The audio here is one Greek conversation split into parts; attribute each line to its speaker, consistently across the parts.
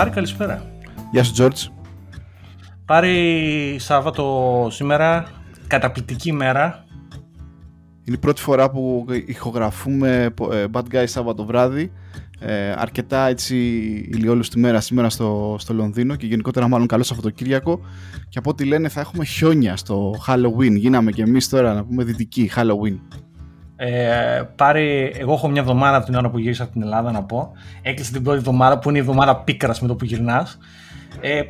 Speaker 1: Πάρη, καλησπέρα.
Speaker 2: Γεια σου, Τζόρτζ.
Speaker 1: Πάρη, Σάββατο σήμερα, καταπληκτική μέρα.
Speaker 2: Είναι η πρώτη φορά που ηχογραφούμε ε, Bad Guy Σάββατο βράδυ. Ε, αρκετά έτσι ηλιόλουστη μέρα σήμερα στο, στο Λονδίνο και γενικότερα μάλλον καλό Σαββατοκύριακο και από ό,τι λένε θα έχουμε χιόνια στο Halloween. Γίναμε και εμείς τώρα να πούμε δυτική Halloween.
Speaker 1: Ε, πάρει, εγώ έχω μια εβδομάδα από την ώρα που γύρισα από την Ελλάδα να πω. Έκλεισε την πρώτη εβδομάδα που είναι η εβδομάδα πίκρας με το που γυρνάς. Ε,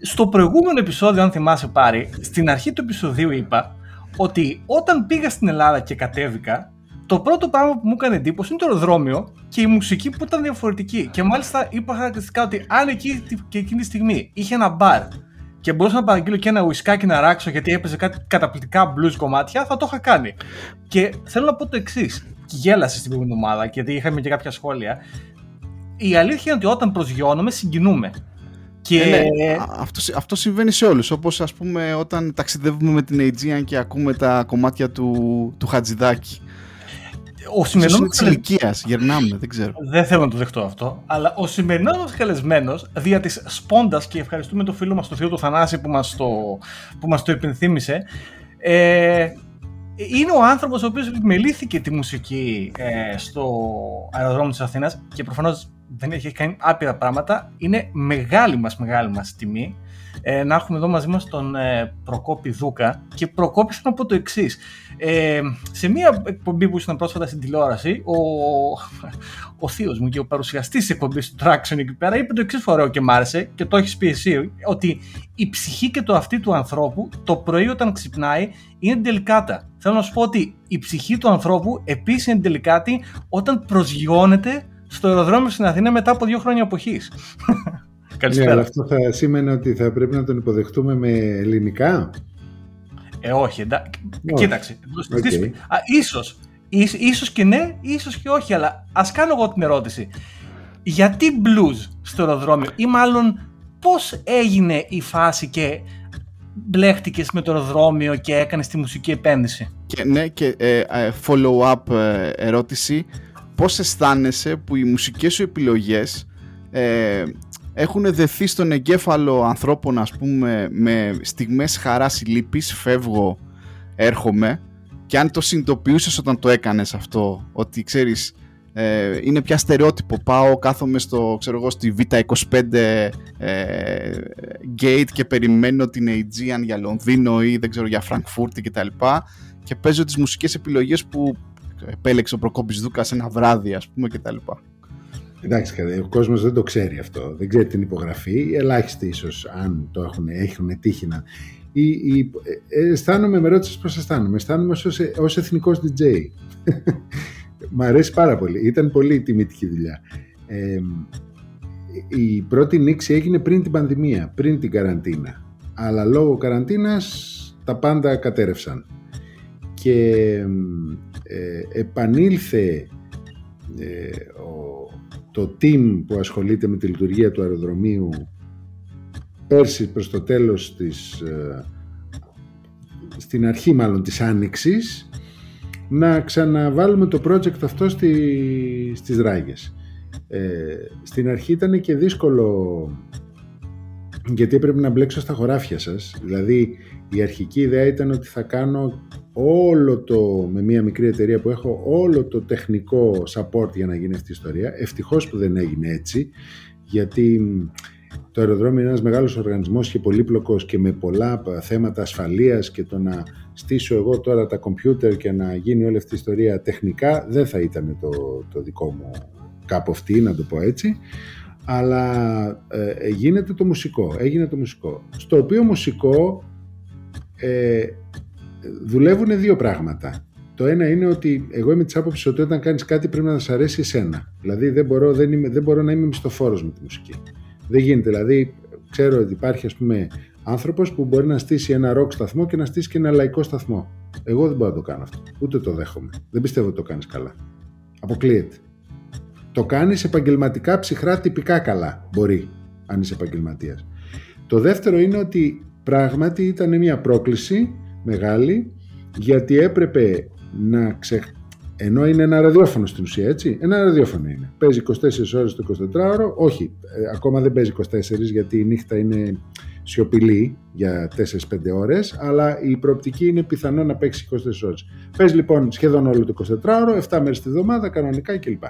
Speaker 1: στο προηγούμενο επεισόδιο, αν θυμάσαι πάρει, στην αρχή του επεισοδίου είπα ότι όταν πήγα στην Ελλάδα και κατέβηκα, το πρώτο πράγμα που μου έκανε εντύπωση είναι το αεροδρόμιο και η μουσική που ήταν διαφορετική. Και μάλιστα είπα χαρακτηριστικά ότι αν εκεί και εκείνη τη στιγμή είχε ένα μπαρ και μπορούσα να παραγγείλω και ένα ουισκάκι να ράξω γιατί έπαιζε κάτι καταπληκτικά blues κομμάτια, θα το είχα κάνει. Και θέλω να πω το εξής. Και γέλασε στην προηγούμενη εβδομάδα, γιατί είχαμε και κάποια σχόλια. Η αλήθεια είναι ότι όταν προσγειώνομαι, συγκινούμε.
Speaker 2: Και... Ε, ναι, αυτό, αυτό συμβαίνει σε όλους, όπως ας πούμε όταν ταξιδεύουμε με την Aegean και ακούμε τα κομμάτια του, του Χατζηδάκη. Ο σημερινό είναι της ηλικίας, γερνάμε, δεν ξέρω.
Speaker 1: Δεν θέλω να το δεχτώ αυτό. Αλλά ο σημερινός μα καλεσμένος, δια της σπόντας και ευχαριστούμε τον φίλο μας, τον Θείο του Θανάση, που μας το, που μας το υπενθύμησε. Ε, είναι ο άνθρωπος ο οποίος επιμελήθηκε τη μουσική ε, στο αεροδρόμιο της Αθήνας και προφανώς δεν έχει κάνει άπειρα πράγματα. Είναι μεγάλη μας μεγάλη μας τιμή ε, να έχουμε εδώ μαζί μας τον ε, Προκόπη Δούκα και Προκόπη θέλω να πω το εξής. Ε, σε μία εκπομπή που ήσουν πρόσφατα στην τηλεόραση ο, ο θείος μου και ο παρουσιαστής της εκπομπής του Traction εκεί πέρα είπε το εξής φορέο και μ' άρεσε και το έχεις πει εσύ ότι η ψυχή και το αυτή του ανθρώπου το πρωί όταν ξυπνάει είναι τελικάτα. Θέλω να σου πω ότι η ψυχή του ανθρώπου επίσης είναι τελικάτη όταν προσγειώνεται στο αεροδρόμιο στην Αθήνα μετά από δύο χρόνια αποχής.
Speaker 3: Καλησπέρα. Ναι, αλλά αυτό θα σήμαινε ότι θα πρέπει να τον υποδεχτούμε με ελληνικά;
Speaker 1: Ε, όχι, εντάξει. Κοίταξε. Okay. Α, ίσως, ίσως και ναι, ίσως και όχι, αλλά ας κάνω εγώ την ερώτηση. Γιατί blues στο αεροδρόμιο ή μάλλον πώς έγινε η φάση και μπλέχτηκες με το αεροδρόμιο και έκανες τη μουσική επένδυση;
Speaker 2: Και, ναι, και ε, ε, follow-up ε, ερώτηση. Πώς αισθάνεσαι που οι μουσικές σου επιλογές ε, έχουν δεθεί στον εγκέφαλο ανθρώπων ας πούμε με στιγμές χαράς ή λύπης, φεύγω, έρχομαι και αν το συνειδητοποιούσες όταν το έκανες αυτό, ότι ξέρεις ε, είναι πια στερεότυπο, πάω κάθομαι στο, ξέρω εγώ, στη Β25 ε, gate και περιμένω την Aegean για Λονδίνο ή δεν ξέρω για Φραγκφούρτη κτλ. Και, και παίζω τις μουσικές επιλογές που επέλεξε ο Προκόπης Δούκας ένα βράδυ ας πούμε κτλ.
Speaker 3: Εντάξει, ο κόσμος δεν το ξέρει αυτό. Δεν ξέρει την υπογραφή. Ελάχιστοι ίσως, αν το έχουν, έχουν τύχει να. Ή, ή, ε, αισθάνομαι, με ρώτησες πώς αισθάνομαι. Αισθάνομαι ως εθνικός DJ. Μ' αρέσει πάρα πολύ. Ήταν πολύ τιμητική δουλειά. Ε, η πρώτη νήξη έγινε πριν την πανδημία, πριν την καραντίνα. Αλλά λόγω καραντίνας τα πάντα κατέρευσαν. Και ε, επανήλθε ε, ο το team που ασχολείται με τη λειτουργία του αεροδρομίου πέρσι προς το τέλος της ε, στην αρχή μάλλον της Άνοιξης να ξαναβάλουμε το project αυτό στη, στις ράγες. Ε, στην αρχή ήταν και δύσκολο γιατί έπρεπε να μπλέξω στα χωράφια σας. Δηλαδή η αρχική ιδέα ήταν ότι θα κάνω όλο το, με μια μικρή εταιρεία που έχω, όλο το τεχνικό support για να γίνει αυτή η ιστορία. Ευτυχώς που δεν έγινε έτσι, γιατί το αεροδρόμιο είναι ένας μεγάλος οργανισμός και πολύπλοκος και με πολλά θέματα ασφαλείας και το να στήσω εγώ τώρα τα κομπιούτερ και να γίνει όλη αυτή η ιστορία τεχνικά δεν θα ήταν το, το δικό μου κάπου αυτή, να το πω έτσι. Αλλά ε, γίνεται το μουσικό, έγινε το μουσικό. Στο οποίο μουσικό ε, δουλεύουν δύο πράγματα. Το ένα είναι ότι εγώ είμαι της άποψης ότι όταν κάνεις κάτι πρέπει να σα αρέσει εσένα. Δηλαδή δεν μπορώ, δεν είμαι, δεν μπορώ να είμαι μισθοφόρος με τη μουσική. Δεν γίνεται. Δηλαδή, ξέρω ότι υπάρχει ας πούμε άνθρωπος που μπορεί να στήσει ένα ροκ σταθμό και να στήσει και ένα λαϊκό σταθμό. Εγώ δεν μπορώ να το κάνω αυτό. Ούτε το δέχομαι. Δεν πιστεύω ότι το κάνεις καλά. Αποκλείεται. Το κάνεις επαγγελματικά, ψυχρά, τυπικά καλά. Μπορεί, αν είσαι επαγγελματίας. Το δεύτερο είναι ότι πράγματι ήταν μια πρόκληση μεγάλη γιατί έπρεπε να ξε... ενώ είναι ένα ραδιόφωνο στην ουσία, έτσι. Ένα ραδιόφωνο είναι. Παίζει 24 ώρες το 24ωρο. Όχι, ε, ακόμα δεν παίζει 24 γιατί η νύχτα είναι σιωπηλή για 4-5 ώρες, αλλά η προοπτική είναι πιθανό να παίξει 24 ώρες. Παίζει λοιπόν σχεδόν όλο το 24ωρο, 7 μέρες τη βδομάδα, κανονικά κλπ.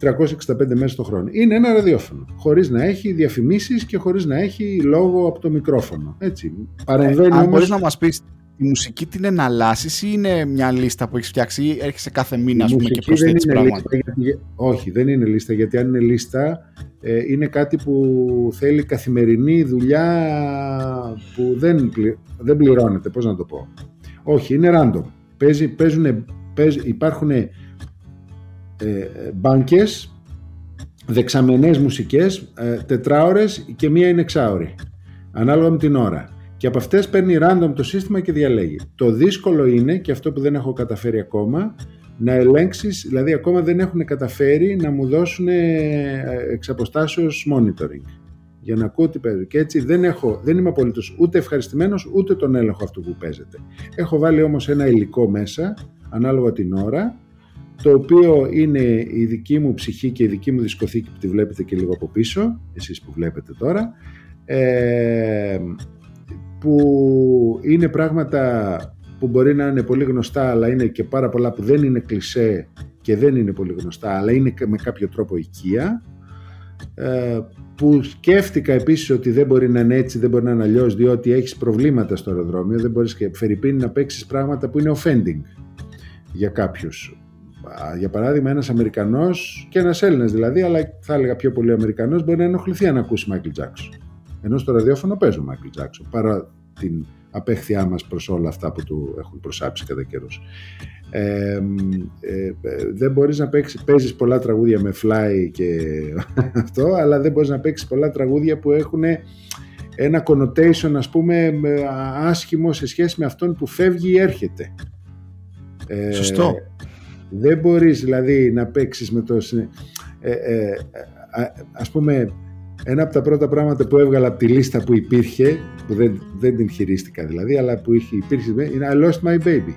Speaker 3: 365 μέρες το χρόνο. Είναι ένα ραδιόφωνο, χωρίς να έχει διαφημίσεις και χωρίς να έχει λόγο από το μικρόφωνο. Έτσι.
Speaker 2: Παρεμβαίνει ε, αν όμως... να μας πεις η μουσική την εναλλάσσεις ή είναι μια λίστα που έχεις φτιάξει ή έρχεσαι κάθε μήνα ας πούμε, και προσθέτεις πράγματα;
Speaker 3: γιατί, όχι, δεν είναι λίστα γιατί αν είναι λίστα ε, είναι κάτι που θέλει καθημερινή δουλειά που δεν, δεν πληρώνεται, πώς να το πω. Όχι, είναι random. Παίζει, παίζουν, παίζ, υπάρχουν ε, μπάνκες, δεξαμενές μουσικές, ε, τετράωρες και μία είναι εξάωρη. Ανάλογα με την ώρα. Και από αυτές παίρνει random το σύστημα και διαλέγει. Το δύσκολο είναι, και αυτό που δεν έχω καταφέρει ακόμα, να ελέγξεις, δηλαδή ακόμα δεν έχουν καταφέρει να μου δώσουν εξ monitoring για να ακούω τι παίζω. Και έτσι δεν, έχω, δεν είμαι απολύτως ούτε ευχαριστημένος ούτε τον έλεγχο αυτού που παίζεται. Έχω βάλει όμως ένα υλικό μέσα, ανάλογα την ώρα, το οποίο είναι η δική μου ψυχή και η δική μου δισκοθήκη που τη βλέπετε και λίγο από πίσω, εσείς που βλέπετε τώρα, ε, που είναι πράγματα που μπορεί να είναι πολύ γνωστά αλλά είναι και πάρα πολλά που δεν είναι κλισέ και δεν είναι πολύ γνωστά αλλά είναι με κάποιο τρόπο οικία ε, που σκέφτηκα επίσης ότι δεν μπορεί να είναι έτσι, δεν μπορεί να είναι αλλιώς, διότι έχεις προβλήματα στο αεροδρόμιο, δεν μπορείς και φερειπίνει να παίξεις πράγματα που είναι offending για κάποιους. Για παράδειγμα, ένας Αμερικανός και ένας Έλληνας δηλαδή, αλλά θα έλεγα πιο πολύ Αμερικανός, μπορεί να ενοχληθεί αν ακούσει Michael Jackson. Ενώ στο ραδιόφωνο παίζει ο Μάικλ Τζάξον παρά την απέχθειά μας προς όλα αυτά που του έχουν προσάψει κατά καιρούς. Ε, ε, δεν μπορείς να παίξεις, παίζεις πολλά τραγούδια με fly και αυτό, αλλά δεν μπορείς να παίξεις πολλά τραγούδια που έχουν ένα connotation ας πούμε άσχημο σε σχέση με αυτόν που φεύγει ή έρχεται.
Speaker 2: Ε, Σωστό.
Speaker 3: Δεν μπορείς δηλαδή να παίξεις με το... Ε, ε, ας πούμε ένα από τα πρώτα πράγματα που έβγαλα από τη λίστα που υπήρχε, που δεν, δεν την χειρίστηκα δηλαδή, αλλά που είχε, υπήρχε, είναι I lost my baby.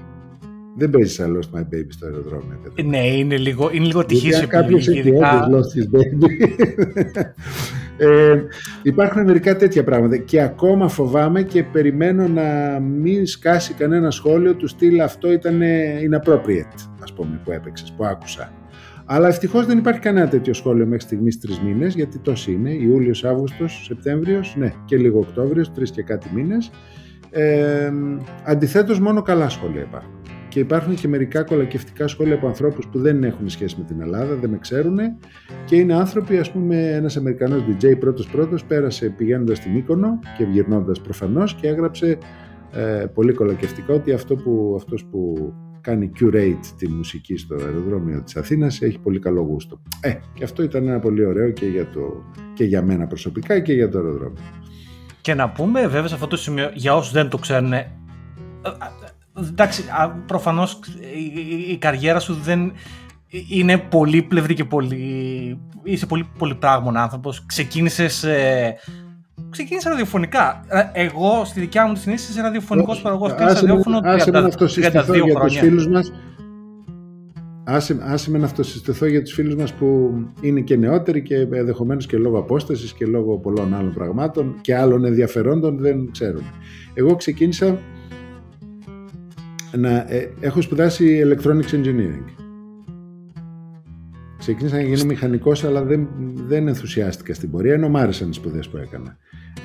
Speaker 3: Δεν παίζεις I lost my baby στο αεροδρόμιο.
Speaker 1: Ναι, είναι λίγο, είναι λίγο τυχής
Speaker 3: Γιατί κάποιος έχει lost his baby. Ε, υπάρχουν μερικά τέτοια πράγματα και ακόμα φοβάμαι και περιμένω να μην σκάσει κανένα σχόλιο του στυλ αυτό ήταν inappropriate, ας πούμε, που έπαιξες, που άκουσα. Αλλά ευτυχώς δεν υπάρχει κανένα τέτοιο σχόλιο μέχρι στιγμής τρεις μήνες, γιατί τόσοι είναι, Ιούλιος, Αύγουστος, Σεπτέμβριος, ναι, και λίγο Οκτώβριος, τρεις και κάτι μήνες. Ε, Αντιθέτως, μόνο καλά σχόλια υπάρχουν. Και υπάρχουν και μερικά κολακευτικά σχόλια από ανθρώπους που δεν έχουν σχέση με την Ελλάδα, δεν με ξέρουν και είναι άνθρωποι, ας πούμε, ένας Αμερικανός DJ πρώτο-πρώτο πέρασε πηγαίνοντας στην Μύκονο και γυρνώντας προφανώς και έγραψε ε, πολύ κολακευτικά ότι αυτό που, αυτός που κάνει curate τη μουσική στο αεροδρόμιο της Αθήνας έχει πολύ καλό γούστο. Ε, και αυτό ήταν ένα πολύ ωραίο και για, το, και για μένα προσωπικά και για το αεροδρόμιο.
Speaker 1: Και να πούμε βέβαια σε αυτό το σημείο, για όσους δεν το ξέρουν, ε, εντάξει, προφανώς η, η καριέρα σου δεν είναι πολύπλευρη και πολύ, είσαι πολύ πολυπράγμων άνθρωπος. Ξεκίνησες ε, ξεκίνησα ραδιοφωνικά. Ε, εγώ στη δικιά μου τη συνείδηση είσαι ραδιοφωνικός παραγωγός. Άσε ραδιόφωνο 32
Speaker 3: για τους φίλους μας. Άσε, άσε με να αυτοσυστηθώ για τους φίλους μας που είναι και νεότεροι και ενδεχομένως και λόγω απόστασης και λόγω πολλών άλλων πραγμάτων και άλλων ενδιαφερόντων δεν ξέρουν. Εγώ ξεκίνησα να ε, έχω σπουδάσει Electronics Engineering Ξεκίνησα να γίνω μηχανικός, αλλά δεν, δεν ενθουσιάστηκα στην πορεία, ενώ μ' άρεσαν οι σπουδές που έκανα.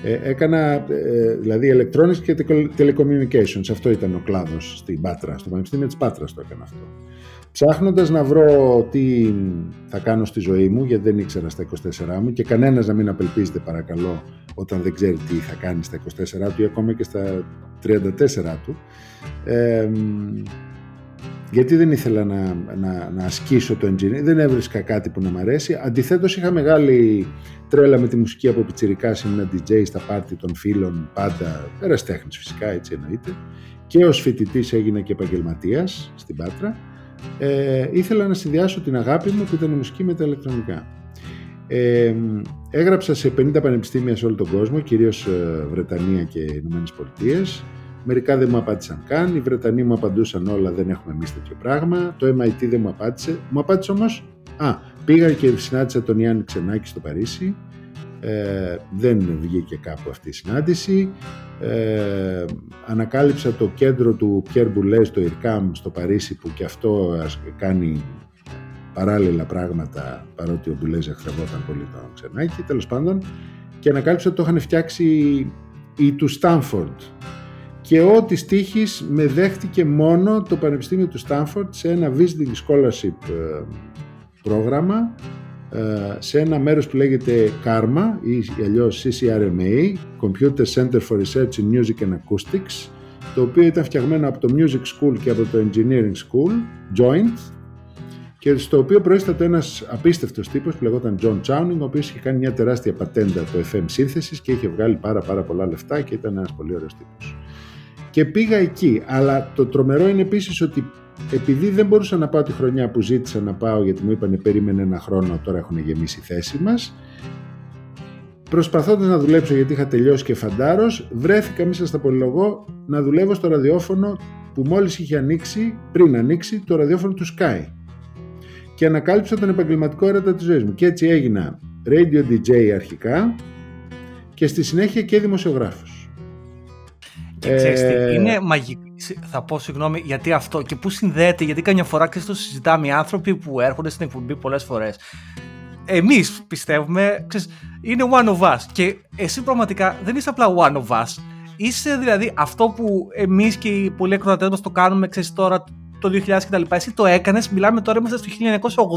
Speaker 3: Ε, έκανα ε, δηλαδή electronics και telecommunications. Αυτό ήταν ο κλάδος στην Πάτρα. Στο Πανεπιστήμιο της Πάτρας το έκανα αυτό. Ψάχνοντας να βρω τι θα κάνω στη ζωή μου, γιατί δεν ήξερα στα 24 μου και κανένας να μην απελπίζεται, παρακαλώ, όταν δεν ξέρει τι θα κάνει στα 24 του ή ακόμα και στα 34 του. Ε, γιατί δεν ήθελα να, να, να ασκήσω το engineering, δεν έβρισκα κάτι που να μ' αρέσει. Αντιθέτως είχα μεγάλη τρέλα με τη μουσική από πιτσιρικά, ήμουν DJ στα πάρτι των φίλων, πάντα εραστέχνης φυσικά, έτσι εννοείται. Και ως φοιτητής έγινα και επαγγελματίας στην Πάτρα. Ε, ήθελα να συνδυάσω την αγάπη μου που ήταν η μουσική με τα ηλεκτρονικά. Ε, έγραψα σε 50 πανεπιστήμια σε όλο τον κόσμο, κυρίως ε, Βρετανία και Ηνωμένες Πολιτείες Μερικά δεν μου απάντησαν καν. Οι Βρετανοί μου απαντούσαν όλα, δεν έχουμε εμείς τέτοιο πράγμα. Το MIT δεν μου απάντησε. Μου απάντησε όμως. Α, πήγα και συνάντησα τον Γιάννη Ξενάκη στο Παρίσι. Ε, δεν βγήκε κάπου αυτή η συνάντηση. Ε, ανακάλυψα το κέντρο του Πιέρ Μπουλέ στο Ιρκάμ στο Παρίσι που και αυτό κάνει παράλληλα πράγματα παρότι ο Μπουλέζ εχθρευόταν πολύ τον Ξενάκη τέλος πάντων και ανακάλυψα ότι το είχαν φτιάξει οι του Στάνφορντ και ό,τι στοίχης με δέχτηκε μόνο το Πανεπιστήμιο του Στάνφορντ σε ένα visiting scholarship ε, πρόγραμμα ε, σε ένα μέρος που λέγεται CARMA ή αλλιώς CCRMA Computer Center for Research in Music and Acoustics το οποίο ήταν φτιαγμένο από το Music School και από το Engineering School joint και στο οποίο προέσταται ένας απίστευτος τύπος που λεγόταν John Chowning ο οποίος είχε κάνει μια τεράστια πατέντα το FM σύνθεσης και είχε βγάλει πάρα πάρα πολλά λεφτά και ήταν ένας πολύ ωραίος τύπος. Και πήγα εκεί, αλλά το τρομερό είναι επίσης ότι επειδή δεν μπορούσα να πάω τη χρονιά που ζήτησα να πάω γιατί μου είπανε περίμενε ένα χρόνο τώρα έχουν γεμίσει η θέση μας προσπαθώντας να δουλέψω γιατί είχα τελειώσει και φαντάρος βρέθηκα μέσα στα πολυλογό να δουλεύω στο ραδιόφωνο που μόλις είχε ανοίξει πριν ανοίξει το ραδιόφωνο του Sky και ανακάλυψα τον επαγγελματικό έρωτα της ζωής μου και έτσι έγινα radio DJ αρχικά και στη συνέχεια και δημοσιογράφος.
Speaker 1: Και ε... είναι μαγικό. Θα πω συγγνώμη γιατί αυτό και πού συνδέεται, γιατί καμιά φορά και το συζητάμε οι άνθρωποι που έρχονται στην εκπομπή πολλές φορές. Εμείς πιστεύουμε, ξέρεις, είναι one of us και εσύ πραγματικά δεν είσαι απλά one of us. Είσαι δηλαδή αυτό που εμείς και οι πολλοί εκδοτές μας το κάνουμε, ξέρεις τώρα το 2000 κτλ. Εσύ το έκανες, μιλάμε τώρα, είμαστε στο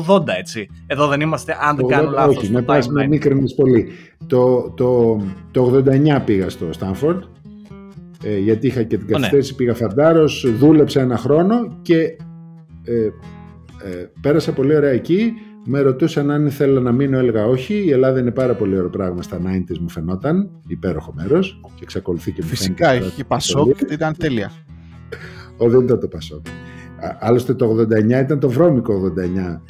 Speaker 1: 1980, έτσι. Εδώ δεν είμαστε, αν δεν κάνω λάθος.
Speaker 3: Όχι, με πας με μίκρινες πολύ. Το, το, το 89 πήγα στο Στάνφορντ, ε, γιατί είχα και την ναι. καθυστέρηση, πήγα φαντάρος, δούλεψα ένα χρόνο και ε, ε, πέρασα πολύ ωραία εκεί. Με ρωτούσαν αν ήθελα να μείνω, έλεγα όχι. Η Ελλάδα είναι πάρα πολύ ωραίο πράγμα στα 90s μου φαινόταν. Υπέροχο μέρος και εξακολουθεί και
Speaker 2: Φυσικά, έχει και Πασόκ, ήταν τέλεια.
Speaker 3: Ο, δεν ήταν το Πασόκ. Άλλωστε το 89 ήταν το βρώμικο 89.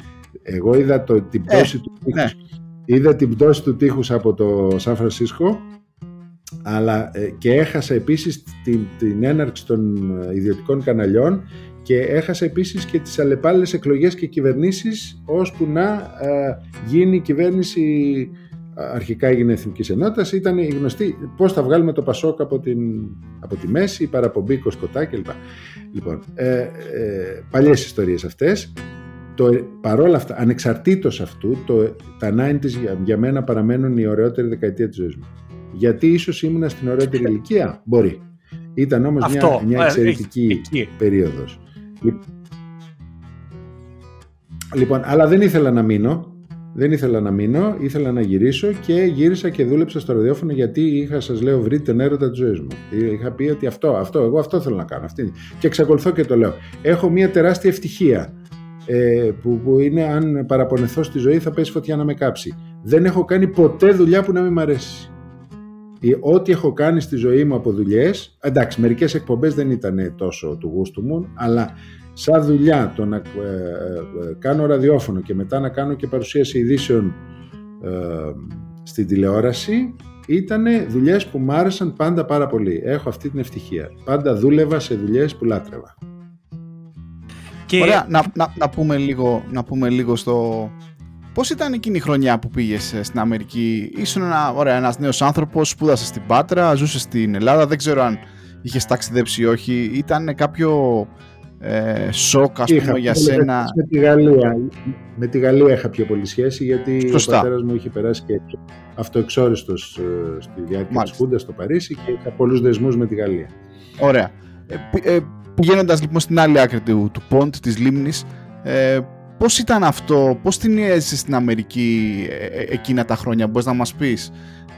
Speaker 3: Εγώ είδα το, την ε, πτώση του ναι. τείχους, είδα την πτώση του τείχους από το Σαν Φρανσίσκο αλλά ε, και έχασα επίσης την, την έναρξη των ε, ιδιωτικών καναλιών και έχασα επίσης και τις αλλεπάλληλες εκλογές και κυβερνήσεις ώσπου να γίνει η κυβέρνηση αρχικά έγινε Εθνικής Ενότητας, ήταν η γνωστή πώς θα βγάλουμε το Πασόκ από, την, από τη μέση, η παραπομπή Κοσκοτά κλπ. Λοιπόν, ε, ε, παλιές ιστορίες αυτές. Το, παρόλα αυτά, ανεξαρτήτως αυτού, το, τα 90's για, για μένα παραμένουν η ωραιότερη δεκαετία της ζωής μου. Γιατί ίσως ήμουν στην ωραιότερη ηλικία, μπορεί. Ήταν όμως μια, μια ε, εξαιρετική περίοδος. Λοιπόν, αλλά δεν ήθελα να μείνω δεν ήθελα να μείνω, ήθελα να γυρίσω και γύρισα και δούλεψα στο ραδιόφωνο γιατί είχα, σας λέω, βρει την έρωτα της ζωής μου. Είχα πει ότι αυτό, αυτό, εγώ αυτό θέλω να κάνω. Αυτή. Και εξακολουθώ και το λέω. Έχω μια τεράστια ευτυχία ε, που, που είναι αν παραπονεθώ στη ζωή θα πέσει φωτιά να με κάψει. Δεν έχω κάνει ποτέ δουλειά που να μην μ' αρέσει. Ό,τι έχω κάνει στη ζωή μου από δουλειές, εντάξει, μερικές εκπομπές δεν ήταν τόσο του γούστου μου, αλλά σαν δουλειά το να ε, ε, κάνω ραδιόφωνο και μετά να κάνω και παρουσίαση ειδήσεων ε, στην τηλεόραση ήταν δουλειές που μου άρεσαν πάντα πάρα πολύ. Έχω αυτή την ευτυχία. Πάντα δούλευα σε δουλειές που λάτρευα.
Speaker 2: Και... Ωραία, να, να, να, πούμε λίγο, να πούμε λίγο στο... Πώς ήταν εκείνη η χρονιά που πήγες στην Αμερική. Ήσουν ένα, ωραία, ένας νέος άνθρωπος, σπούδασε στην Πάτρα, ζούσε στην Ελλάδα. Δεν ξέρω αν είχες ταξιδέψει ή όχι. Ήταν κάποιο ε, σοκ ας πούμε για σένα.
Speaker 3: Με τη, Γαλλία, με τη Γαλλία είχα πιο πολύ σχέση γιατί Σωστά. ο πατέρας μου είχε περάσει και αυτοεξόριστος ε, στη διάρκεια της Χούντας στο Παρίσι και είχα πολλούς δεσμούς με τη Γαλλία.
Speaker 2: Ωραία. Ε, ε, πηγαίνοντας λοιπόν στην άλλη άκρη του, του Πόντ, της Λίμνης, ε, πώς ήταν αυτό, πώς την έζησες στην Αμερική ε, ε, εκείνα τα χρόνια, μπορείς να μας πεις;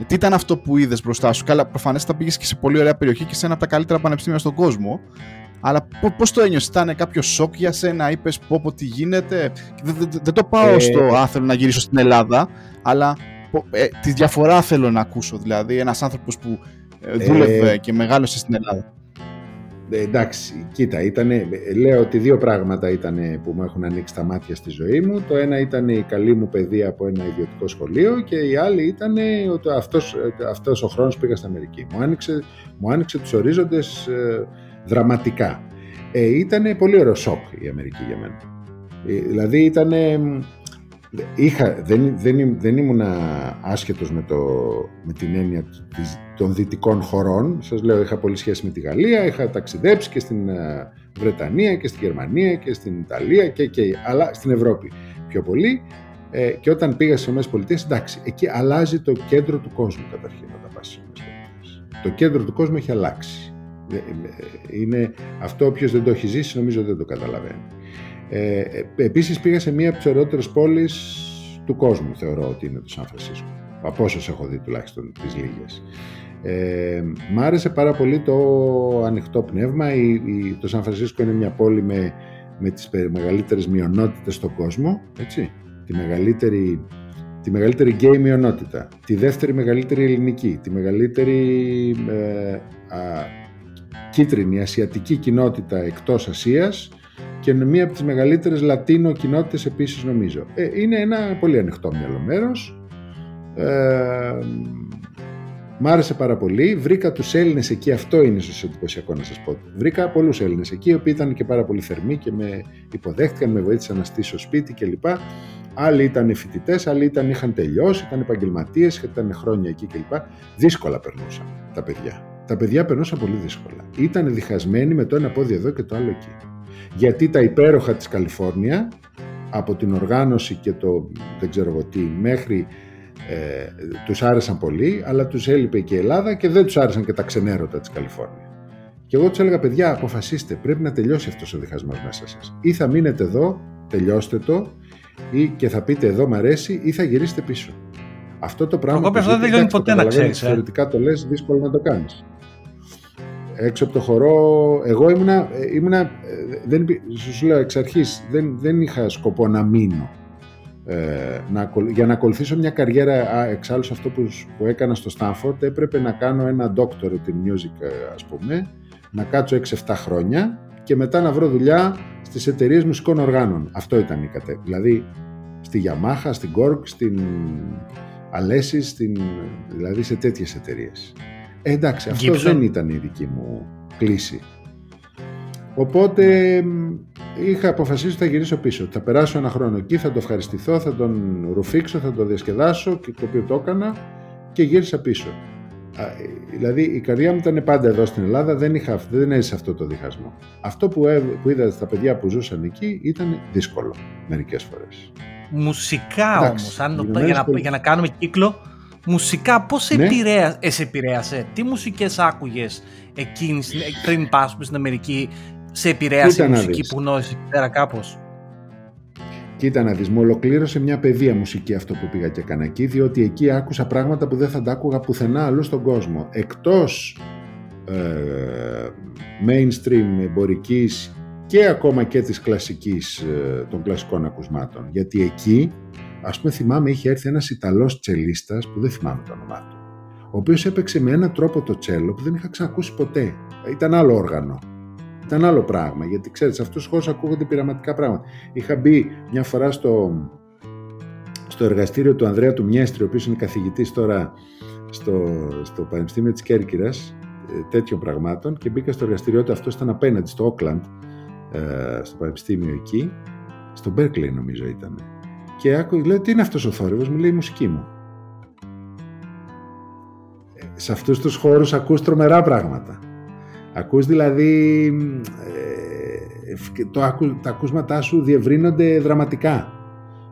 Speaker 2: Τι ήταν αυτό που είδες μπροστά σου; Καλά, προφανέστατα πήγες και σε πολύ ωραία περιοχή και σε ένα από τα καλύτερα πανεπιστήμια στον κόσμο. Αλλά πώς το ένιωσες, ήταν κάποιο σοκ για σένα, είπες πω, πω τι γίνεται; Δεν, το πάω ε... στο α, θέλω να γυρίσω στην Ελλάδα, αλλά ε, τη διαφορά θέλω να ακούσω. Δηλαδή, ένας άνθρωπος που ε, δούλευε ε... και μεγάλωσε στην Ελλάδα.
Speaker 3: Ε, εντάξει, κοίτα, ήτανε, λέω ότι δύο πράγματα ήταν που μου έχουν ανοίξει τα μάτια στη ζωή μου. Το ένα ήταν η καλή μου παιδεία από ένα ιδιωτικό σχολείο και η άλλη ήταν ότι αυτός, αυτός ο χρόνος πήγα στην Αμερική. Μου άνοιξε, μου άνοιξε τους ορίζοντες ε, δραματικά. Ε, ήταν πολύ ωραίο σοκ η Αμερική για μένα. Ε, δηλαδή ήταν Είχα, δεν, δεν, δεν ήμουν άσχετος με, το, με την έννοια της, των δυτικών χωρών. Σας λέω, είχα πολύ σχέση με τη Γαλλία, είχα ταξιδέψει και στην ε, Βρετανία και στην Γερμανία και στην Ιταλία και, και αλλά στην Ευρώπη πιο πολύ. Ε, και όταν πήγα στις ΗΠΑ, εντάξει, εκεί αλλάζει το κέντρο του κόσμου καταρχήν όταν πας στις ΗΠΑ. Το κέντρο του κόσμου έχει αλλάξει. Ε, ε, είναι, αυτό όποιος δεν το έχει ζήσει νομίζω δεν το καταλαβαίνει. Ε, επίσης πήγα σε μία από τις ωραιότερες πόλεις του κόσμου, θεωρώ ότι είναι το Σαν Φρανσίσκο. Από όσες έχω δει τουλάχιστον τις λίγες. Ε, μ' άρεσε πάρα πολύ το ανοιχτό πνεύμα. Η, η, το Σαν Φρανσίσκο είναι μια πόλη με, με τις μεγαλύτερες μειονότητες στον κόσμο. Έτσι. Τη μεγαλύτερη, τη μεγαλύτερη γκέι μειονότητα. Τη δεύτερη μεγαλύτερη ελληνική. Τη μεγαλύτερη ε, α, κίτρινη ασιατική κοινότητα εκτός Ασίας και είναι μία από τις μεγαλύτερες λατίνο κοινότητες επίσης νομίζω. Ε, είναι ένα πολύ ανοιχτό μυαλό μέρος. Ε, μ' άρεσε πάρα πολύ. Βρήκα τους Έλληνες εκεί, αυτό είναι ίσως εντυπωσιακό να σας πω. Βρήκα πολλούς Έλληνες εκεί, οι οποίοι ήταν και πάρα πολύ θερμοί και με υποδέχτηκαν, με βοήθησαν να στήσω σπίτι κλπ. Άλλοι ήταν φοιτητές, άλλοι ήταν, είχαν τελειώσει, ήταν επαγγελματίες, ήταν χρόνια εκεί κλπ. Δύσκολα περνούσαν τα παιδιά. Τα παιδιά περνούσαν πολύ δύσκολα. Ήταν διχασμένοι με το ένα πόδι εδώ και το άλλο εκεί γιατί τα υπέροχα της Καλιφόρνια από την οργάνωση και το δεν ξέρω εγώ τι μέχρι ε, τους άρεσαν πολύ αλλά τους έλειπε και η Ελλάδα και δεν τους άρεσαν και τα ξενέρωτα της Καλιφόρνια. Και εγώ τους έλεγα παιδιά αποφασίστε πρέπει να τελειώσει αυτός ο διχασμός μέσα σας. Ή θα μείνετε εδώ, τελειώστε το ή και θα πείτε εδώ μ' αρέσει ή θα γυρίσετε πίσω. Αυτό το πράγμα.
Speaker 1: Εγώ δεν τελειώνει ποτέ να ξέρεις. Ε.
Speaker 3: Θεωρητικά το λες, δύσκολο να το κάνεις έξω από το χορό, εγώ ήμουνα, ε, ήμουνα ε, δεν, σου λέω εξ αρχής, δεν, δεν είχα σκοπό να μείνω. Ε, να, για να ακολουθήσω μια καριέρα εξάλλου σε αυτό που, που έκανα στο Στάνφορντ έπρεπε να κάνω ένα doctorate in music ε, ας πούμε να κάτσω 6-7 χρόνια και μετά να βρω δουλειά στις εταιρείες μουσικών οργάνων αυτό ήταν η κατεύθυνση δηλαδή στη Yamaha, στην Korg, στην Alessis στην... δηλαδή σε τέτοιες εταιρείες ε, εντάξει, αυτός δεν ήταν η δική μου κλίση. Οπότε είχα αποφασίσει ότι θα γυρίσω πίσω. Θα περάσω ένα χρόνο εκεί, θα το ευχαριστηθώ, θα τον ρουφήξω, θα το διασκεδάσω και το οποίο το έκανα και γύρισα πίσω. Δηλαδή η καρδιά μου ήταν πάντα εδώ στην Ελλάδα, δεν, είχα, δεν έζησα αυτό το διχασμό. Αυτό που, που είδα στα παιδιά που ζούσαν εκεί ήταν δύσκολο μερικές φορές.
Speaker 1: Μουσικά όμως, για, να, για να κάνουμε κύκλο, Μουσικά πώς ναι. επηρέασε, σε επηρέασε, τι μουσικές άκουγες εκείνη, πριν πας στην Αμερική, σε επηρέασε η μουσική που γνώρισε εκεί πέρα κάπως;
Speaker 3: Κοίτα να δεις, μου ολοκλήρωσε μια παιδεία μουσική αυτό που πήγα και έκανα εκεί, διότι εκεί άκουσα πράγματα που δεν θα τα άκουγα πουθενά αλλού στον κόσμο. Εκτός ε, mainstream εμπορικής και ακόμα και της κλασικής, ε, των κλασικών ακουσμάτων. Γιατί εκεί ας πούμε θυμάμαι είχε έρθει ένας Ιταλός τσελίστας που δεν θυμάμαι το όνομά του ο οποίος έπαιξε με έναν τρόπο το τσέλο που δεν είχα ξανακούσει ποτέ. Ήταν άλλο όργανο. Ήταν άλλο πράγμα, γιατί ξέρεις, σε αυτούς τους χώρους ακούγονται πειραματικά πράγματα. Είχα μπει μια φορά στο, στο εργαστήριο του Ανδρέα του Μιέστρη, ο οποίος είναι καθηγητής τώρα στο, στο Πανεπιστήμιο της Κέρκυρας, ε, τέτοιων πραγμάτων και μπήκα στο εργαστήριό του, αυτός ήταν απέναντι στο Όκλαντ, ε, στο Πανεπιστήμιο εκεί, στο Μπέρκλεϊ νομίζω ήταν. Και άκου, λέω, τι είναι αυτός ο θόρυβος, μου λέει η μουσική μου. Ε, σε αυτούς τους χώρους ακούς τρομερά πράγματα. Ακούς δηλαδή, ε, το, τα ακούσματά σου διευρύνονται δραματικά.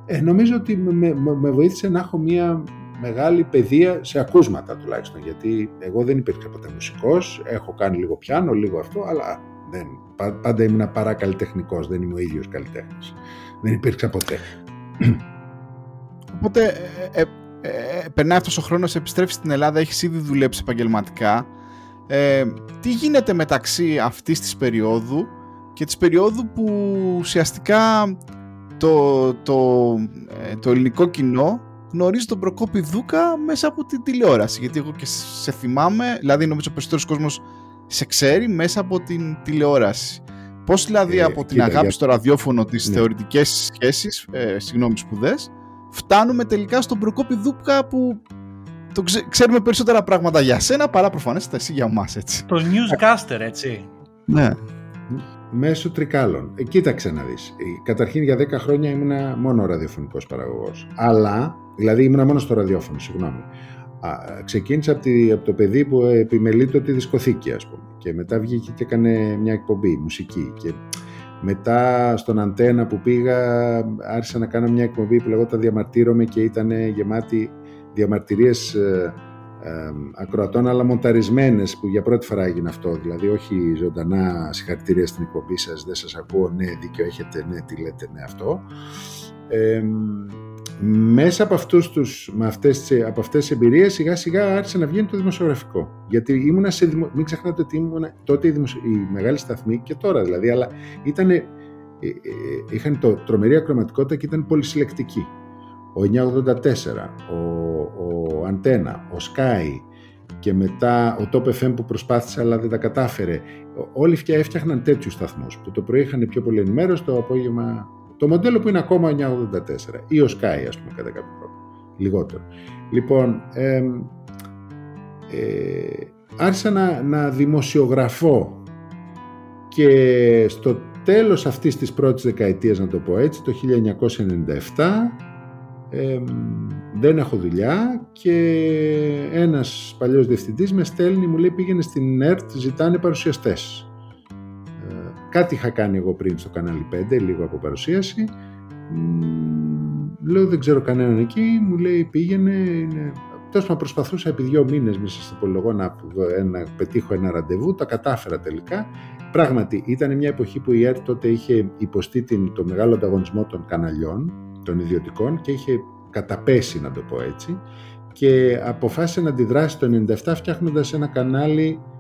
Speaker 3: Ε, νομίζω ότι με, με, βοήθησε να έχω μια μεγάλη παιδεία σε ακούσματα τουλάχιστον, γιατί εγώ δεν υπήρξα ποτέ μουσικός, έχω κάνει λίγο πιάνο, λίγο αυτό, αλλά δεν, πάντα ήμουν παρά καλλιτεχνικός, δεν είμαι ο ίδιος καλλιτέχνης. Δεν υπήρξα ποτέ.
Speaker 2: Οπότε ε, ε, ε, περνάει αυτός ο χρόνος, επιστρέφει στην Ελλάδα, έχεις ήδη δουλέψει επαγγελματικά. Ε, τι γίνεται μεταξύ αυτής της περίοδου και της περίοδου που ουσιαστικά το, το, ε, το ελληνικό κοινό γνωρίζει τον Προκόπη Δούκα μέσα από την τηλεόραση. Γιατί εγώ και σε θυμάμαι, δηλαδή νομίζω ο περισσότερος κόσμος σε ξέρει μέσα από την τηλεόραση. Πώς δηλαδή ε, από την αγάπη στο ραδιόφωνο, τις ναι. θεωρητικές σχέσεις, ε, συγγνώμη σπουδές, φτάνουμε τελικά στον Προκόπη Δούπκα που το ξέρουμε περισσότερα πράγματα για σένα παρά προφανές εσύ για μας έτσι.
Speaker 1: Το newscaster έτσι.
Speaker 2: Ναι.
Speaker 3: Μέσω τρικάλων. Ε, κοίταξε να δεις. Ε, καταρχήν για 10 χρόνια ήμουνα μόνο ραδιοφωνικός παραγωγός. Αλλά, δηλαδή ήμουνα μόνο στο ραδιόφωνο, συγγνώμη. Α, ξεκίνησα από, τη, από το παιδί που επιμελείται τη δισκοθήκη ας πούμε. Και μετά βγήκε και έκανε μια εκπομπή μουσική. Και μετά στον αντένα που πήγα άρχισα να κάνω μια εκπομπή που λεγόταν διαμαρτύρομαι και ήταν γεμάτη διαμαρτυρίες ε, ε, ακροατών αλλά μονταρισμένες που για πρώτη φορά έγινε αυτό. Δηλαδή όχι ζωντανά συγχαρητήρια στην εκπομπή σας δεν σας ακούω ναι δίκιο έχετε ναι τι λέτε ναι αυτό ε, μέσα από, αυτούς τους, με αυτές, από αυτές τις εμπειρίες σιγά σιγά άρχισε να βγαίνει το δημοσιογραφικό. Γιατί ήμουνα σε δημο... μην ξεχνάτε ότι ήμουν τότε η, δημοσιο... η μεγάλη σταθμή και τώρα δηλαδή, αλλά ήταν, ε, ε, είχαν το τρομερή ακροματικότητα και ήταν πολύ συλλεκτική. Ο 984, ο, ο Αντένα, ο Sky και μετά ο Top FM που προσπάθησε αλλά δεν τα κατάφερε. Όλοι έφτιαχναν τέτοιους σταθμούς που το πρωί είχαν πιο πολύ ενημέρωση, το απόγευμα το μοντέλο που είναι ακόμα 984 ή ο Sky ας πούμε κατά κάποιο τρόπο. Λιγότερο. Λοιπόν, ε, ε, άρχισα να, να δημοσιογραφώ και στο τέλος αυτής της πρώτης δεκαετίας, να το πω έτσι, το 1997, ε, δεν έχω δουλειά και ένας παλιός διευθυντής με στέλνει, μου λέει πήγαινε στην ΕΡΤ, ζητάνε παρουσιαστές. Κάτι είχα κάνει εγώ πριν στο κανάλι 5, λίγο από παρουσίαση. Λέω δεν ξέρω κανέναν εκεί, μου λέει πήγαινε, είναι... Τέλος πάντων, προσπαθούσα επί δύο μήνες μέσα στο πολυλογό να, να πετύχω ένα ραντεβού. Τα κατάφερα τελικά. Πράγματι, ήταν μια εποχή που η ΕΡΤ τότε είχε υποστεί την, το μεγάλο ανταγωνισμό των καναλιών, των ιδιωτικών και είχε καταπέσει, να το πω έτσι. Και αποφάσισε να αντιδράσει το 1997 φτιάχνοντας ένα κανάλι ε,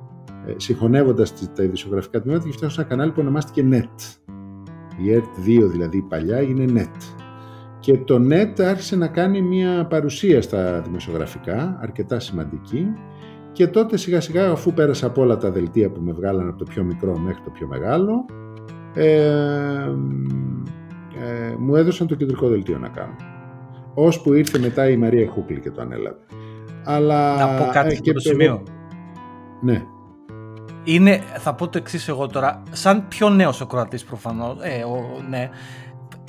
Speaker 3: συγχωνεύοντας τα ειδησιογραφικά τμήματα και φτιάχνω ένα κανάλι που ονομάστηκε NET. Η ERT2 δηλαδή παλιά είναι NET. Και το NET άρχισε να κάνει μια παρουσία στα δημοσιογραφικά, αρκετά σημαντική, και τότε σιγά σιγά αφού πέρασα από όλα τα δελτία που με βγάλαν από το πιο μικρό μέχρι το πιο μεγάλο, ε, ε, μου έδωσαν το κεντρικό δελτίο να κάνω. Ώσπου ήρθε μετά η Μαρία Χούκλη και το ανέλαβε. Αλλά,
Speaker 1: να πω κάτι ε, και το σημείο.
Speaker 3: Ναι
Speaker 1: είναι, θα πω το εξής εγώ τώρα, σαν πιο νέος ο Κροατής προφανώς. Ε, ναι.